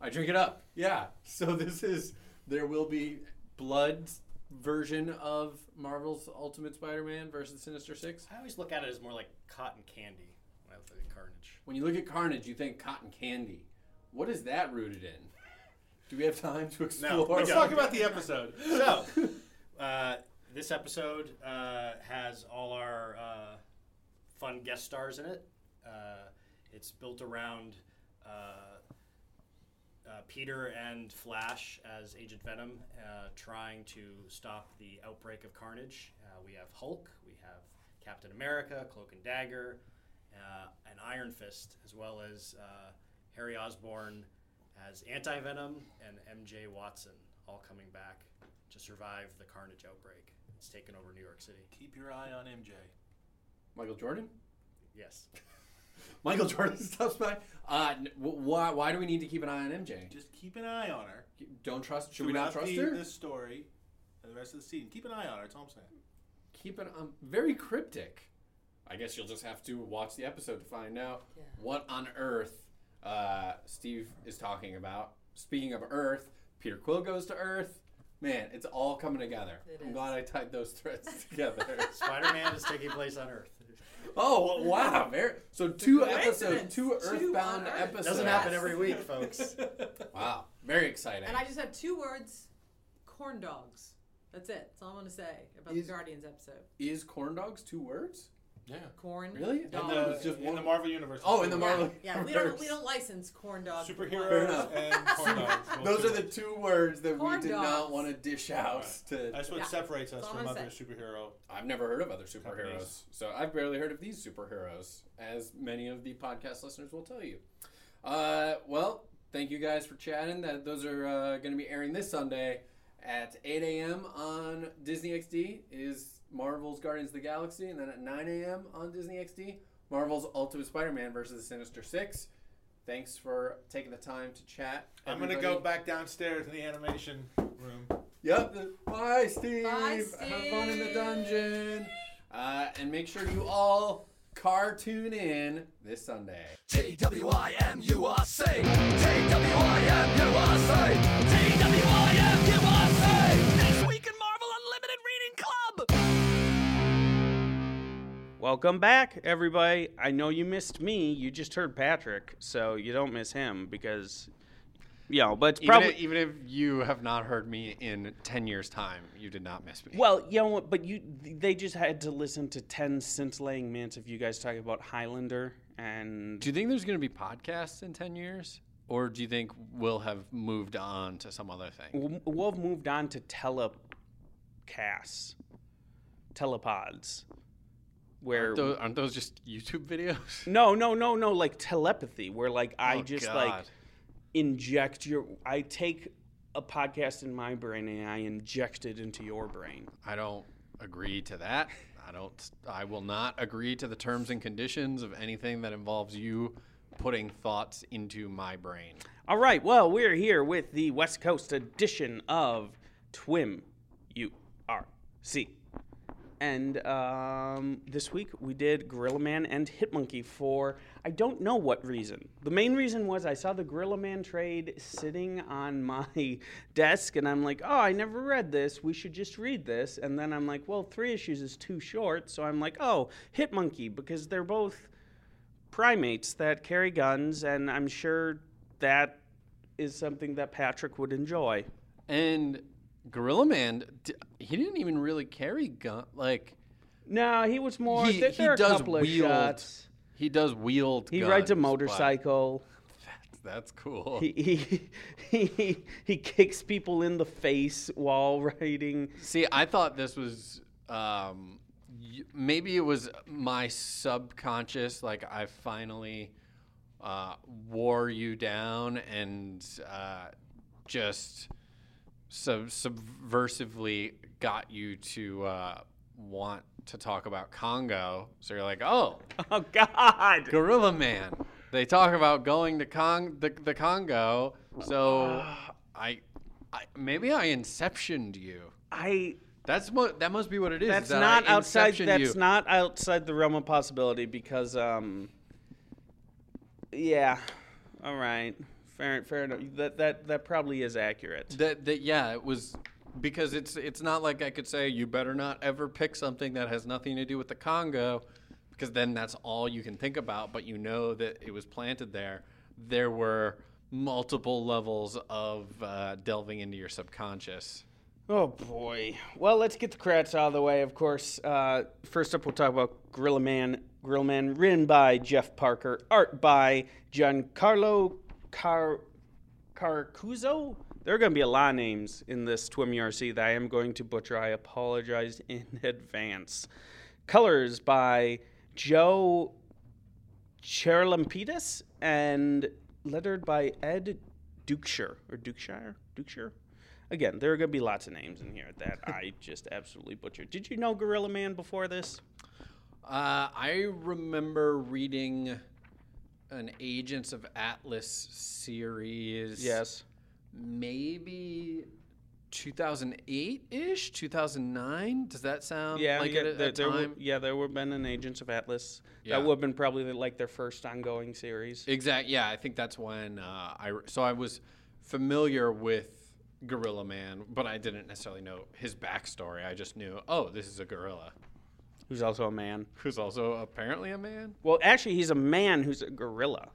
I drink it up. Yeah. So this is there will be blood version of Marvel's Ultimate Spider-Man versus Sinister Six. I always look at it as more like cotton candy when I look at Carnage. When you look at Carnage, you think cotton candy. What is that rooted in? Do we have time to explore? we Let's talk about the episode. So, uh, this episode uh, has all our uh, fun guest stars in it. Uh, it's built around uh, uh, Peter and Flash as Agent Venom uh, trying to stop the outbreak of carnage. We have Hulk, we have Captain America, Cloak and Dagger, and Iron Fist, as well as Harry Osborn as Anti Venom and MJ Watson, all coming back to survive the carnage outbreak. It's taken over New York City. Keep your eye on MJ. Michael Jordan. Yes. Michael Jordan stops by. Uh, n- wh- why? Why do we need to keep an eye on MJ? Just keep an eye on her. Don't trust. Should we not throughout trust the, her? This story and the rest of the season. Keep an eye on her. That's all I'm saying. keep it um, very cryptic. I guess you'll just have to watch the episode to find out Yeah. what on earth uh, Steve is talking about. Speaking of Earth, Peter Quill goes to Earth. Man, it's all coming together. It I'm is. glad I tied those threads together. Spider Man is taking place on Earth. oh wow! Very, so two episodes, two Two Earthbound on Earth. episodes. Doesn't happen every week, folks. Wow, very exciting. And I just have two words: corn dogs. That's it. That's all I'm going to say about Is- the Guardians episode. is corn dogs two words? Yeah. Corn. Really? In Dogs. the, just in the Marvel universe. Oh, in the Marvel- Yeah, yeah. We don't universe. we don't license corn dogs. Fair superheroes enough. and corn dogs. Those are the two words that Corn we did not want to dish out to That's what Yeah. separates us from other saying. superhero. I've never heard of other superheroes, Companies. so I've barely heard of these superheroes, as many of the podcast listeners will tell you. Uh, well, thank you guys for chatting. That those are uh, going to be airing this Sunday at 8 a.m. on Disney XD. Is Marvel's Guardians of the Galaxy, and then at 9 a.m. on Disney XD, Marvel's Ultimate Spider-Man versus the Sinister Six. Thanks for taking the time to chat. I'm gonna go back downstairs in the animation room. Yep. Bye, Steve. Bye, Steve. Have fun in the dungeon. Uh, and make sure you all cartoon in this Sunday. T-W-I-M-U-R-C T-W-I-M-U-R-C T-W-I-M-U-R-C Welcome back, everybody. I know you missed me. You just heard Patrick, so you don't miss him because, you know, but it's Even, probably. if, even if you have not heard me in 10 years' time, you did not miss me. Well, you know what? But you, they just had to listen to ten scintillating minutes of you guys talking about Highlander and. Do you think there's going to be podcasts in 10 years? Or do you think we'll have moved on to some other thing? We'll- We'll have moved on to telecasts, telepods. Where Aren't those, aren't those just YouTube videos? no, no, no, no, like telepathy, where like I Oh, just God. like inject your. I take a podcast in my brain and I inject it into your brain. I don't agree to that. I don't. I will not agree to the terms and conditions of anything that involves you putting thoughts into my brain. All right, well, we're here with the West Coast edition of TWIM URC. And um, this week we did Gorilla Man and Hit-Monkey for I don't know what reason. The main reason was I saw the Gorilla Man trade sitting on my desk, and I'm like, oh, I never read this. We should just read this. And then I'm like, well, three issues is too short. So I'm like, oh, Hit-Monkey, because they're both primates that carry guns, and I'm sure that is something that Patrick would enjoy. And Gorilla Man, he didn't even really carry gun. Like No, he was more. He- there, he there does wield shots. he does wield. He rides a motorcycle. That's, that's cool. He, he he he kicks people in the face while riding. See, I thought this was um, maybe it was my subconscious. Like I finally uh, wore you down and uh, just sub- subversively got you to uh, want to talk about Congo. So you're like, oh, Oh God! Gorilla Man. They talk about going to Cong- the, the Congo. So I, I maybe I inceptioned you. I That's what that must be what it is. that's is that not outside. That's you. not outside the realm of possibility because um. Yeah, all right, fair fair enough. That that that probably is accurate. that that yeah, it was because it's it's not like I could say you better not ever pick something that has nothing to do with the Congo because then that's all you can think about, but you know that it was planted there. There were multiple levels of uh, delving into your subconscious. Oh boy. Well, let's get the crats out of the way. Of course, uh, first up, we'll talk about Gorilla Man. Gorilla Man, written by Jeff Parker, art by Giancarlo Car. There are going to be a lot of names in this TWIM URC that I am going to butcher. I apologize in advance. Colors by Joe Cherlampidis and lettered by Ed Dukeshire or Dukeshire, Dukeshire. Again, there are going to be lots of names in here that I just absolutely butchered. Did you know Gorilla Man before this? Uh, I remember reading an Agents of Atlas series. Yes. Maybe 2008 ish, 2009. Does that sound Yeah, like yeah, it at there, time? would, yeah, there would have been an Agents of Atlas. Yeah. That would have been probably the, like their first ongoing series. Exact. Yeah, I think that's when uh, I. So I was familiar with Gorilla Man, but I didn't necessarily know his backstory. I just knew, oh, this is a gorilla Who's also a man. who's also apparently a man. Well, actually, he's a man who's a gorilla.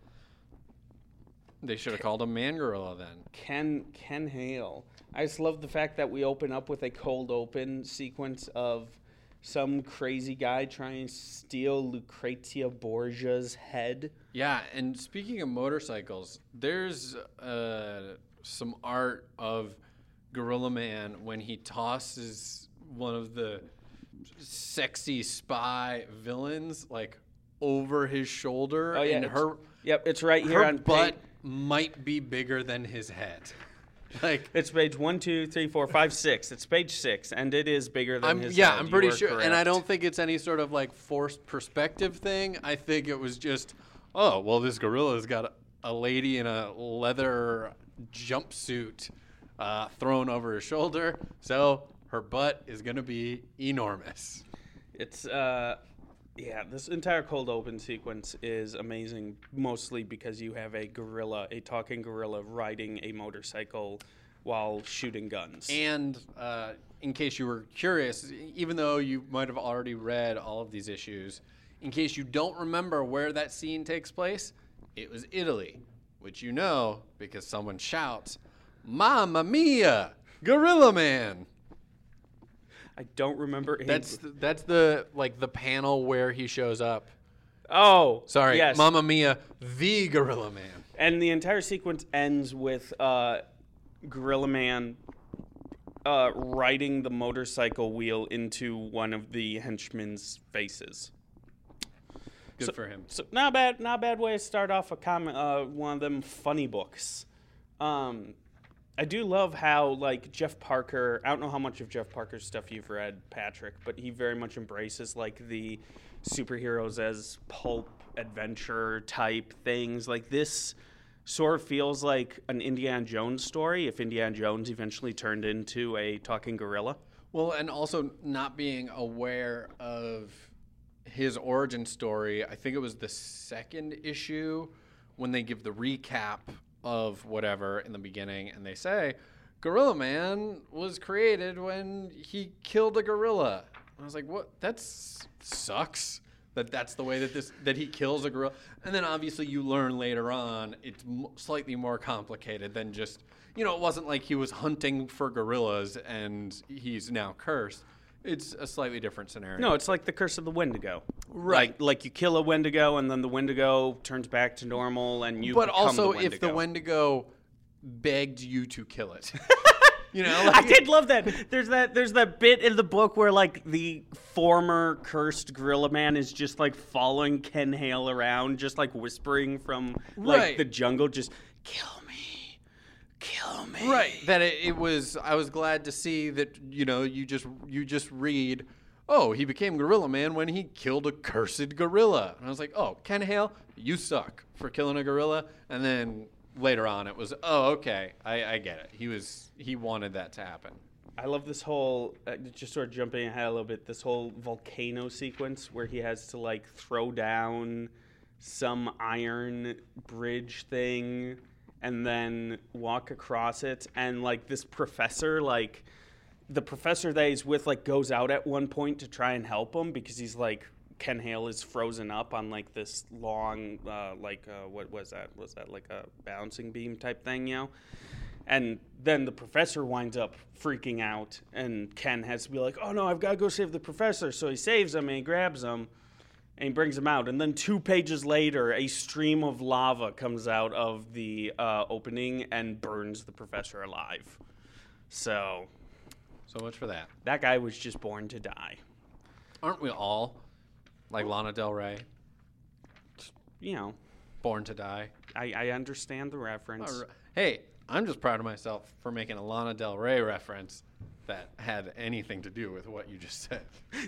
They should have called him Man Gorilla then. Ken Ken Hale. I just love the fact that we open up with a cold open sequence of some crazy guy trying to steal Lucrezia Borgia's head. Yeah, and speaking of motorcycles, there's uh, some art of Gorilla Man when he tosses one of the sexy spy villains like over his shoulder, Oh, yeah, and her Yep, it's right here her on butt page. might be bigger than his head. Like It's page one, two, three, four, five, six. It's page six, and it is bigger than I'm his. yeah, head. I'm pretty sure, and I don't think it's any sort of like forced perspective thing. I think it was just, oh, well, this gorilla's got a, a lady in a leather jumpsuit uh, thrown over her shoulder, so her butt is gonna be enormous. It's uh, yeah. This entire cold open sequence is amazing, mostly because you have a gorilla, a talking gorilla, riding a motorcycle while shooting guns. And uh, in case you were curious, even though you might have already read all of these issues, in case you don't remember where that scene takes place, it was Italy, which you know because someone shouts, "Mamma mia, Gorilla Man!" I don't remember. a- That's the, that's the like the panel where he shows up. oh, Sorry, yes. Mamma mia, the Gorilla Man. And the entire sequence ends with uh, Gorilla Man uh, riding the motorcycle wheel into one of the henchmen's faces. Good for him. So not bad, not bad way to start off a comic, uh, one of them funny books. Um, I do love how like Jeff Parker. I don't know how much of Jeff Parker's stuff you've read, Patrick, but he very much embraces like the superheroes as pulp adventure type things. Like this sort of feels like an Indiana Jones story. If Indiana Jones eventually turned into a talking gorilla. Well, and also not being aware of his origin story. I think it was the second issue when they give the recap of whatever in the beginning, and they say Gorilla Man was created when he killed a gorilla. I was like, what? That sucks. That that's the way that this that he kills a gorilla, and then obviously you learn later on it's m- slightly more complicated than just you know it wasn't like he was hunting for gorillas and he's now cursed. It's a slightly different scenario. No, it's like the curse of the Wendigo. Right. Like, like you kill a Wendigo, and then the Wendigo turns back to normal, and you. but also the if the Wendigo. Begged you to kill it, you know, I did love that. There's that. There's that bit in the book where like the former cursed gorilla man is just like following Ken Hale around, just like whispering from like Right. the jungle, just kill me, kill me. right. That it, it was i was glad to see that you know you just you just read oh he became gorilla man when he killed a cursed gorilla. And i was like oh ken hale you suck for killing a gorilla. And then later on it was oh okay. I, I get it. He was he wanted that to happen. I love this whole uh, just sort of jumping ahead a little bit. This whole volcano sequence where he has to like throw down some iron bridge thing and then walk across it, and like this professor, like the professor that he's with, like goes out at one point to try and help him because he's like Ken Hale is frozen up on like this long, uh, like uh, what was that? Was that like a bouncing beam type thing? You know. And then the professor winds up freaking out, and Ken has to be like, "Oh no, I've got to go save the professor." So he saves him and he grabs him, and he brings him out. And then two pages later, a stream of lava comes out of the uh, opening and burns the professor alive. So so much for that that guy was just born to die. aren't we all like lana del rey You know, born to die I, I understand the reference. Right. Hey, I'm just proud of myself for making a Lana Del Rey reference that had anything to do with what you just said.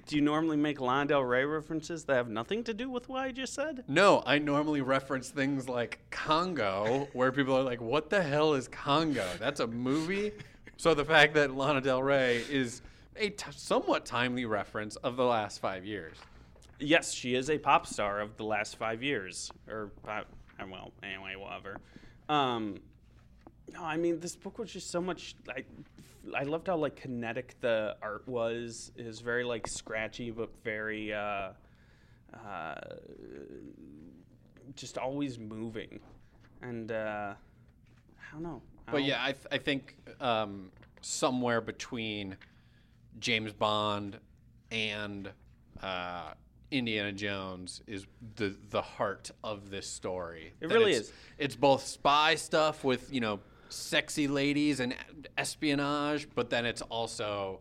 Do you normally make Lana Del Rey references that have nothing to do with what I just said? No, I normally reference things like Congo, where people are like, what the hell is Congo? That's a movie? so the fact that Lana Del Rey is a t- somewhat timely reference of the last five years. Yes, she is a pop star of the last five years, or uh, well, anyway, whatever. Um, no, I mean this book was just so much. I, I loved how like kinetic the art was. It was very like scratchy, but very uh, uh, just always moving, and uh, I don't know. I But don't- yeah, I, th- I think um, somewhere between James Bond and uh, Indiana Jones is the the heart of this story. It That really it's- is. It's both spy stuff with you know sexy ladies and espionage, but then it's also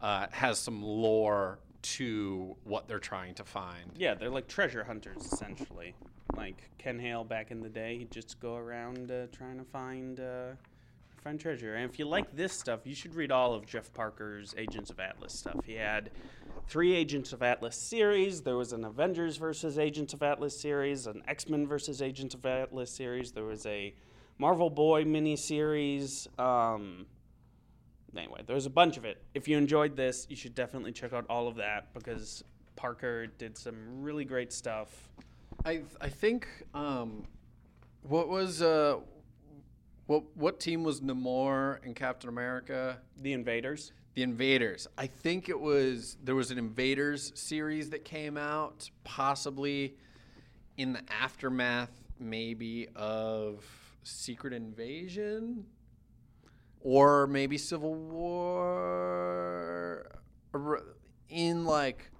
uh, has some lore to what they're trying to find. Yeah, they're like treasure hunters essentially. Like Ken Hale back in the day, he'd just go around uh, trying to find uh, find treasure. And if you like this stuff, you should read all of Jeff Parker's Agents of Atlas stuff. He had three Agents of Atlas series. There was an Avengers versus Agents of Atlas series, an X Men versus Agents of Atlas series. There was a Marvel Boy miniseries. Um, anyway, there's a bunch of it. If you enjoyed this, you should definitely check out all of that because Parker did some really great stuff. I I think um, what was uh, what what team was Namor and Captain America? The Invaders. The Invaders. I think it was there was an Invaders series that came out, possibly in the aftermath, maybe of Secret Invasion, or maybe Civil War, in like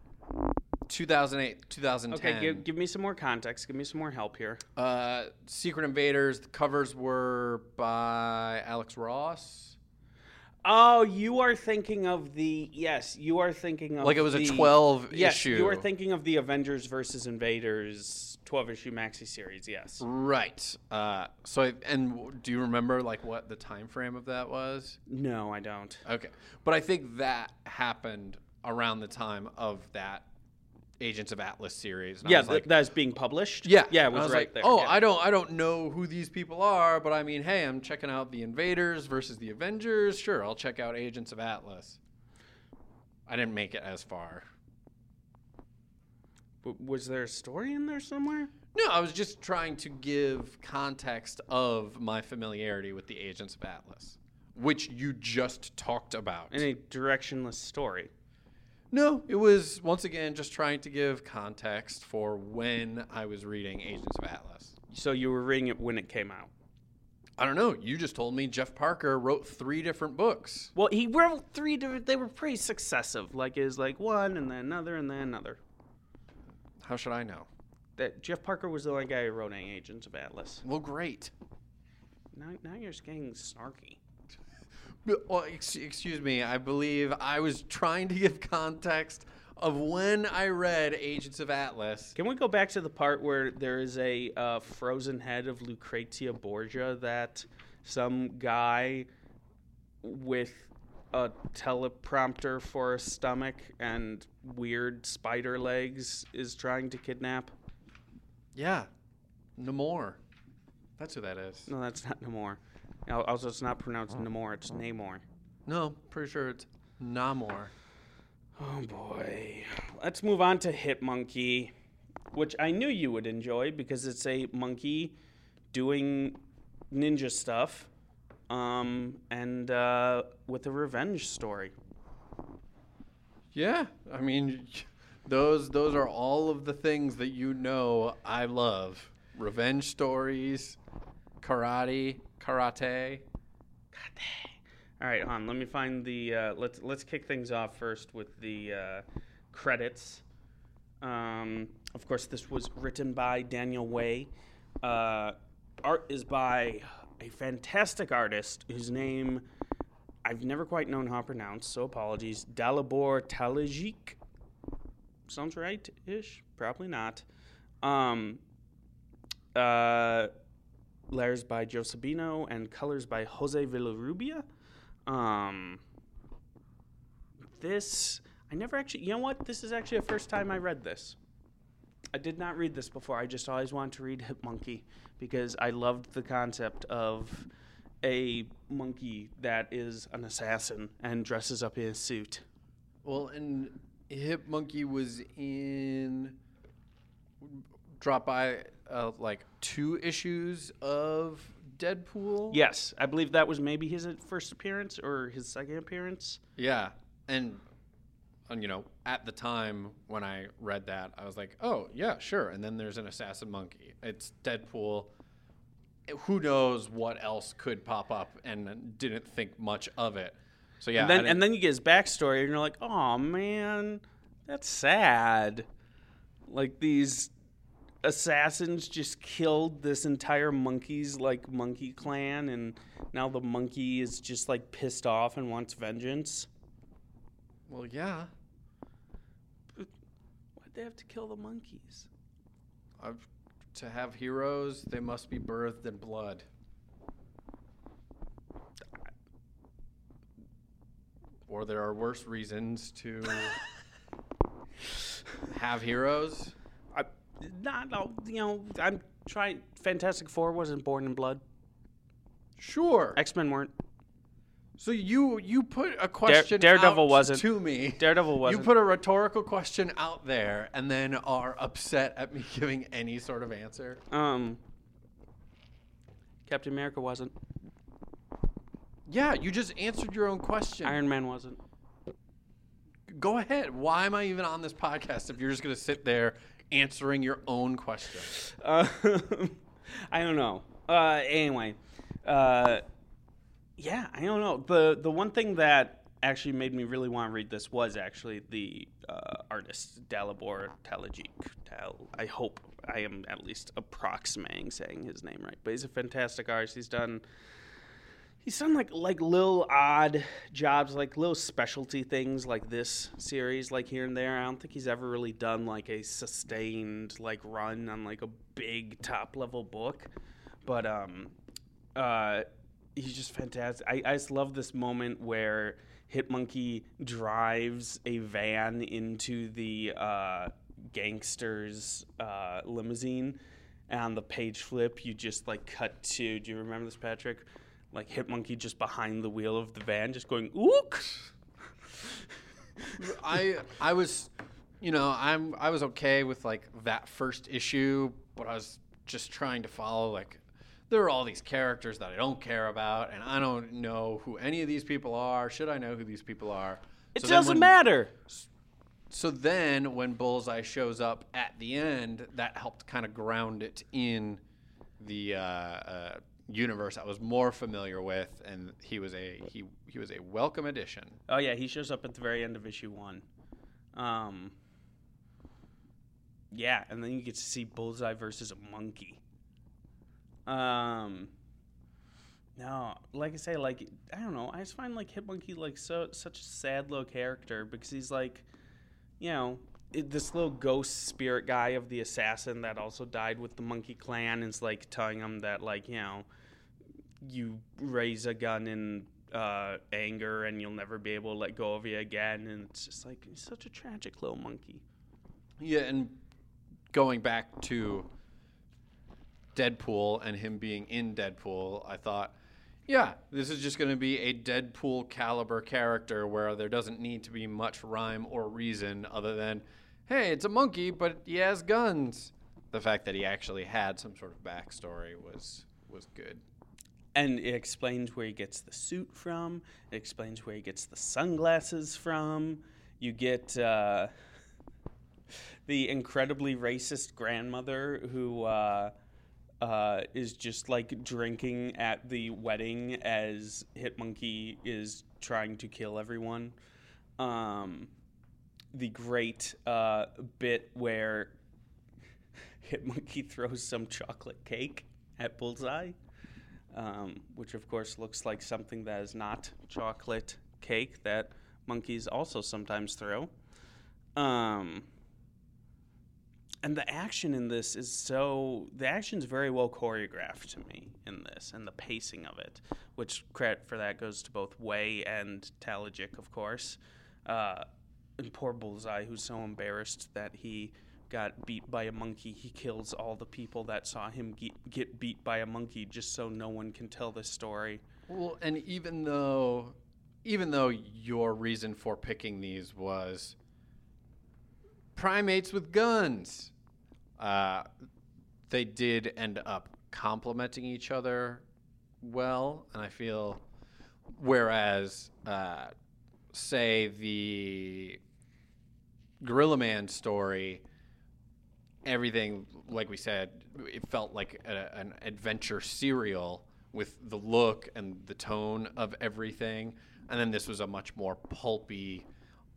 2008, 2010. Okay, give, give me some more context. Give me some more help here. Uh, Secret Invaders. The covers were by Alex Ross. Oh, you are thinking of the yes. You are thinking of Like it was a the- 12 yes, issue. You are thinking of the Avengers versus Invaders twelve issue maxi series. Yes. Right. Uh, so, I, and do you remember like what the time frame of that was? No, I don't. Okay, but I think that happened around the time of that Agents of Atlas series. Yeah, like, that's being published. yeah, yeah, it I was, right like, there. Oh, yeah. I don't, I don't know who these people are, but I mean, hey, I'm checking out the Invaders versus the Avengers. Sure, I'll check out Agents of Atlas. I didn't make it as far. Was there a story in there somewhere? No, I was just trying to give context of my familiarity with the Agents of Atlas, which you just talked about. In a directionless story. No, it was once again just trying to give context for when I was reading Agents of Atlas. So you were reading it when it came out. I don't know. You just told me Jeff Parker wrote three different books. Well, he wrote three different. They were pretty successive. Like is like one and then another and then another. How should I know? That Jeff Parker was the only guy who wrote any Agents of Atlas. Well, great. Now, now you're just getting snarky. Well, ex- excuse me. I believe I was trying to give context of when I read Agents of Atlas. Can we go back to the part where there is a uh, frozen head of Lucrezia Borgia that some guy with a teleprompter for a stomach and weird spider legs is trying to kidnap? Yeah, Namor. That's who that is. No, that's not Namor. Also, it's not pronounced oh. Namor, it's Namor. No, pretty sure it's Namor. Oh boy. Let's move on to Hit-Monkey, which I knew you would enjoy because it's a monkey doing ninja stuff um, and uh, with a revenge story. Yeah, I mean, those those are all of the things that you know I love: revenge stories, karate, karate. Karate. All right, hon. Let me find the. Uh, let's let's kick things off first with the uh, credits. Um, of course, this was written by Daniel Way. Uh, art is by a fantastic artist whose name I've never quite known how to pronounce, so apologies. Dalibor Talajic. Sounds right ish? Probably not. Um, uh, letters by Joe Sabino and colors by Jose Villarubia. Um, this I never actually. You know what? This is actually the first time I read this. I did not read this before. I just always wanted to read Hit-Monkey because I loved the concept of a monkey that is an assassin and dresses up in a suit. Well, and Hit-Monkey was in drop by uh, like two issues of Deadpool. Yes, I believe that was maybe his first appearance or his second appearance. Yeah, and and you know, at the time when I read that, I was like, "Oh, yeah, sure." And then there's an assassin monkey. It's Deadpool. Who knows what else could pop up and didn't think much of it. So yeah, and then and then you get his backstory, and you're like, oh man, that's sad. Like these assassins just killed this entire monkeys like monkey clan, and now the monkey is just like pissed off and wants vengeance. well, yeah, they have to kill the monkeys? I've, to have heroes, they must be birthed in blood. Or there are worse reasons to have heroes. I not you know I'm trying. Fantastic Four wasn't born in blood. Sure. X Men weren't. So you you put a question Daredevil out wasn't. to me. Daredevil wasn't. You put a rhetorical question out there and then are upset at me giving any sort of answer. um. Captain America wasn't. Yeah, you just answered your own question. Iron Man wasn't. Go ahead. Why am I even on this podcast if you're just going to sit there answering your own question? Uh, I don't know. Uh, anyway, uh, yeah, I don't know. the The one thing that actually made me really want to read this was actually the uh, artist Dalibor Talajic. Tal, I hope I am at least approximating saying his name right, but he's a fantastic artist. He's done. He's done like like little odd jobs, like little specialty things like this series, like here and there. I don't think he's ever really done like a sustained like run on like a big top level book. But um uh he's just fantastic. I, I just love this moment where Hit-Monkey drives a van into the uh gangster's uh limousine and on the page flip you just like cut to do you remember this Patrick? Like Hit-Monkey just behind the wheel of the van just going ook I I was, you know, I'm I was okay with like that first issue, but I was just trying to follow like there are all these characters that I don't care about, and I don't know who any of these people are. Should I know who these people are? It So doesn't when- matter. So then, when Bullseye shows up at the end, that helped kind of ground it in the uh, uh, universe I was more familiar with, and he was a he he was a welcome addition. Oh yeah, he shows up at the very end of issue one. Um, yeah, and then you get to see Bullseye versus a monkey. Um, no, like I say, like I don't know. I just find like Hit-Monkey like so such a sad little character because he's like, you know, it, this little ghost spirit guy of the assassin that also died with the Monkey Clan is like telling him that like you know, you raise a gun in uh, anger and you'll never be able to let go of you again. And it's just like he's such a tragic little monkey. Yeah, and going back to Deadpool and him being in Deadpool, I thought, yeah, this is just going to be a Deadpool caliber character where there doesn't need to be much rhyme or reason other than, hey, it's a monkey, but he has guns. The fact that he actually had some sort of backstory was was good. And it explains where he gets the suit from. It explains where he gets the sunglasses from. You get uh, the incredibly racist grandmother who uh, uh, is just like drinking at the wedding as Hit-Monkey is trying to kill everyone. Um, the great uh, bit where Hit-Monkey throws some chocolate cake at Bullseye um, which of course looks like something that is not chocolate cake that monkeys also sometimes throw. Um, and the action in this is so the action is very well choreographed to me in this, and the pacing of it, which credit for that goes to both Way and Talajic, of course. Uh, and poor Bullseye, who's so embarrassed that he got beat by a monkey, he kills all the people that saw him ge- get beat by a monkey just so no one can tell this story. Well, and even though even though your reason for picking these was primates with guns, uh, they did end up complementing each other well, and I feel whereas uh, say the Gorilla Man story everything like we said it felt like a, an adventure serial with the look and the tone of everything and then this was a much more pulpy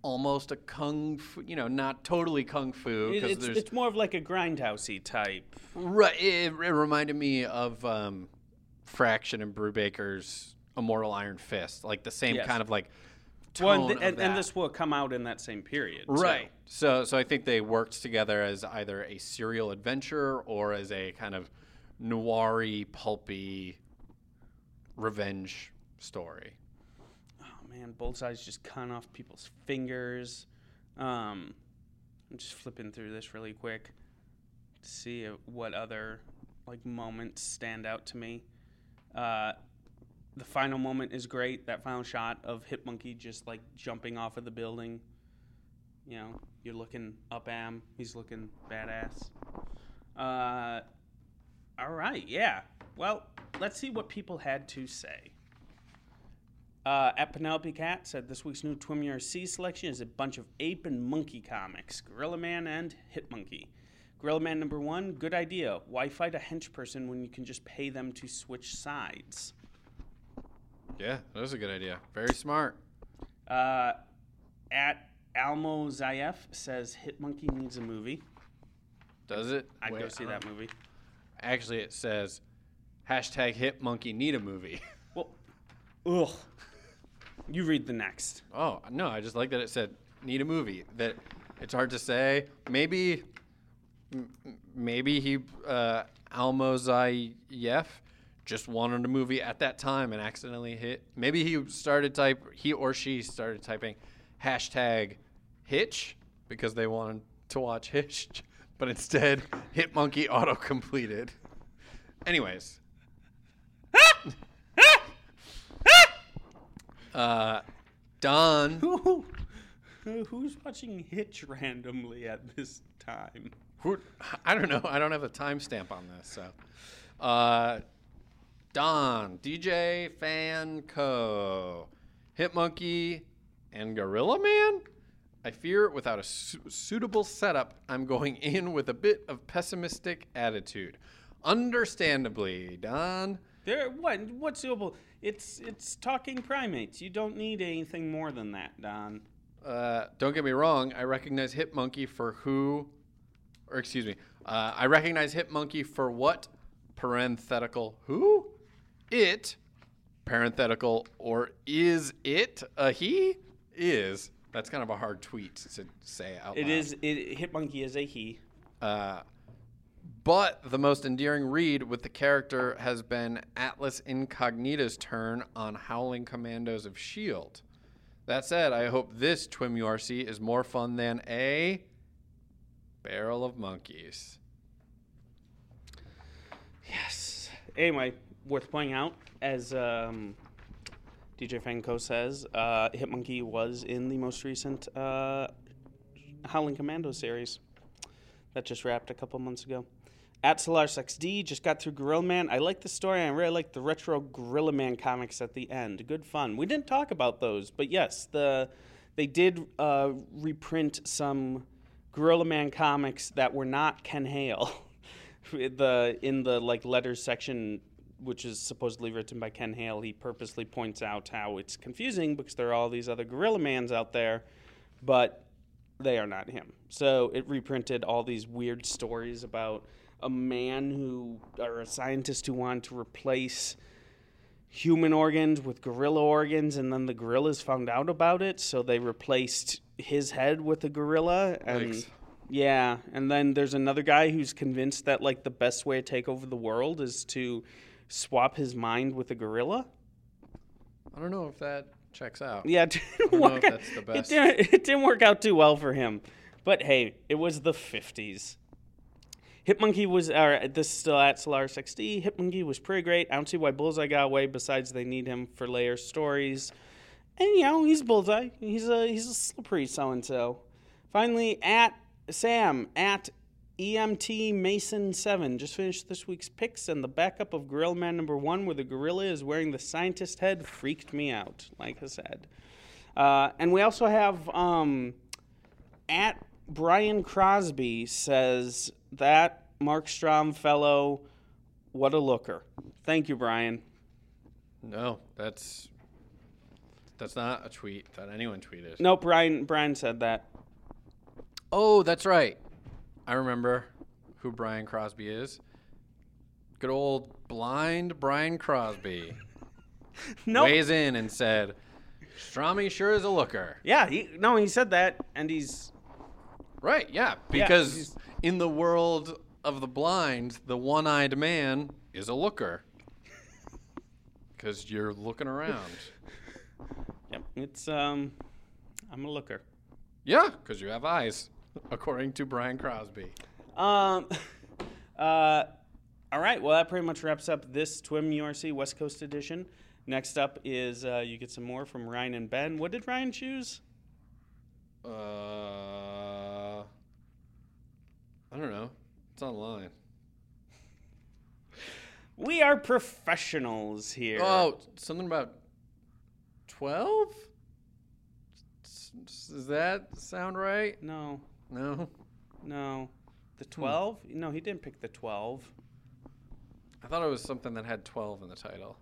almost a kung fu you know not totally kung fu It- it's, there's it's more of like a grindhousey type. right it, it reminded me of um, fraction and brubaker's immortal iron fist like the same Yes. kind of like tone Well, and, and, and this will come out in that same period. so- Right. So so I think they worked together as either a serial adventure or as a kind of noiry, pulpy revenge story. Oh both sides just cutting off people's fingers. Um, I'm just flipping through this really quick to see what other like moments stand out to me. Uh, the final moment is great. That final shot of Hit-Monkey just like jumping off of the building. You know, you're looking up him. He's looking badass. Uh, all right, yeah. Well, let's see what people had to say. Uh, at Penelope Cat said this week's new TWIM URC selection is a bunch of ape and monkey comics, Gorilla Man and Hit-Monkey. Gorilla Man number one, good idea. Why fight a hench person when you can just pay them to switch sides? Yeah, that was a good idea. Very smart. Uh, at Almo Zayef says Hit-Monkey needs a movie. Does it? I'd go see that movie. Actually, it says hashtag hit monkey need a movie. Well, Ugh. You read the next. Oh no, I just like that it said need a movie. That it's hard to say. Maybe, m- maybe he uh, Almozayev just wanted a movie at that time and accidentally hit. Maybe he started type he or she started typing hashtag Hitch because they wanted to watch Hitch, but instead Hit-Monkey auto completed. Anyways. Uh, Don. Who, who's watching Hitch randomly at this time? Who, I don't know. I don't have a timestamp on this. So, uh, Don, DJ Fan Co, Hit-Monkey, and Gorilla Man. I fear without a su- suitable setup, I'm going in with a bit of pessimistic attitude. Understandably, Don. There, what? What's doable? It's it's talking primates. You don't need anything more than that, Don. Uh, don't get me wrong. I recognize Hit-Monkey for who, or excuse me, uh, I recognize Hit-Monkey for what parenthetical who, it, parenthetical or is it a he is. That's kind of a hard tweet to say out It loud. is. It, Hit-Monkey is a he. Uh, but the most endearing read with the character has been Atlas Incognita's turn on Howling Commandos of S.H.I.E.L.D. That said, I hope this TWIM URC is more fun than a Barrel of Monkeys. Yes. Anyway, worth pointing out, as um, DJ Fanco says, uh, Hit-Monkey was in the most recent uh, Howling Commando series that just wrapped a couple months ago. At Solaris XD just got through Gorilla Man. I like the story. I really like the retro Gorilla Man comics at the end. Good fun. We didn't talk about those, but yes, the they did uh, reprint some Gorilla Man comics that were not Ken Hale. the in the like letters section, which is supposedly written by Ken Hale, he purposely points out how it's confusing because there are all these other Gorilla Mans out there, but they are not him. So it reprinted all these weird stories about a man who, or a scientist who wanted to replace human organs with gorilla organs, and then the gorillas found out about it, so they replaced his head with a gorilla. And Yikes. yeah, and then there's another guy who's convinced that like the best way to take over the world is to swap his mind with a gorilla. I don't know if that checks out. Yeah, it didn't work. out- that's the It didn't, it didn't work out too well for him. But hey, it was the 50s. Hit-Monkey was, or this is still at Solaris XD. Hit-Monkey was pretty great. I don't see why Bullseye got away. Besides, they need him for layer stories, and you know he's Bullseye. He's a he's a slippery so and so. Finally, at Sam at EMT Mason Seven just finished this week's picks, and the backup of Gorilla Man number one, where the gorilla is wearing the scientist head, freaked me out. Like I said, uh, and we also have um, at Brian Crosby says that Marc Strom fellow, what a looker. Thank you, Brian. No, that's that's not a tweet that anyone tweeted. Nope, Brian. Brian said that. Oh, that's right. I remember who Brian Crosby is. Good old blind Brian Crosby No. weighs in and said, "Strami sure is a looker." Yeah. He, no, he said that, and he's Right? Yeah, Yeah, because he's- in the world of the blind, the one-eyed man is a looker. Because you're looking around. yep. It's um, I'm a looker. Yeah, because you have eyes, according to Brian Crosby. Um, uh, all right. Well, that pretty much wraps up this TWIM URC West Coast edition. Next up is uh, you get some more from Ryan and Ben. What did Ryan choose? Uh, I don't know. It's online. We are professionals here. Oh, something about 12? Does that sound right? no, No? no, the hmm. twelve. No, he didn't pick the twelve. I thought it was something that had 12 in the title.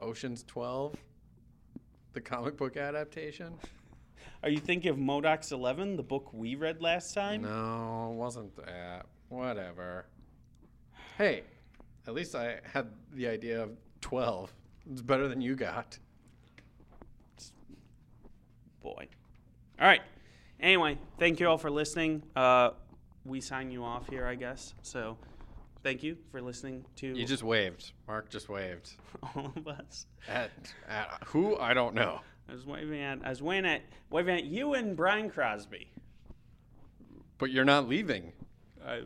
Ocean's 12? The comic book adaptation? Are you thinking of MODOK's Eleven, the book we read last time? No, it wasn't that. Whatever. Hey, at least I had the idea of 12. It's better than you got. Boy. All right. Anyway, thank you all for listening. Uh, we sign you off here, I guess. So, thank you for listening to You just waved. Mark just waved. all of us. At, at who? I don't know. I was waving at I was waving at waving at you and Brian Crosby. But you're not leaving. I,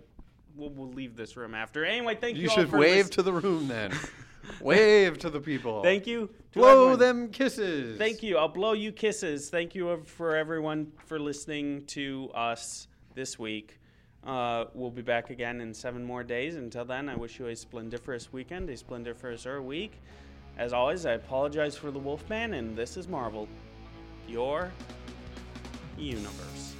we'll, we'll leave this room after. Anyway, thank you. You should wave to the room then. wave to the people. Thank you. Blow everyone. them kisses. Thank you. I'll blow you kisses. Thank you for everyone for listening to us this week. Uh, we'll be back again in seven more days. Until then, I wish you a splendiferous weekend, a splendiferous week. As always, I apologize for the Wolfman, and this is Marvel, your universe.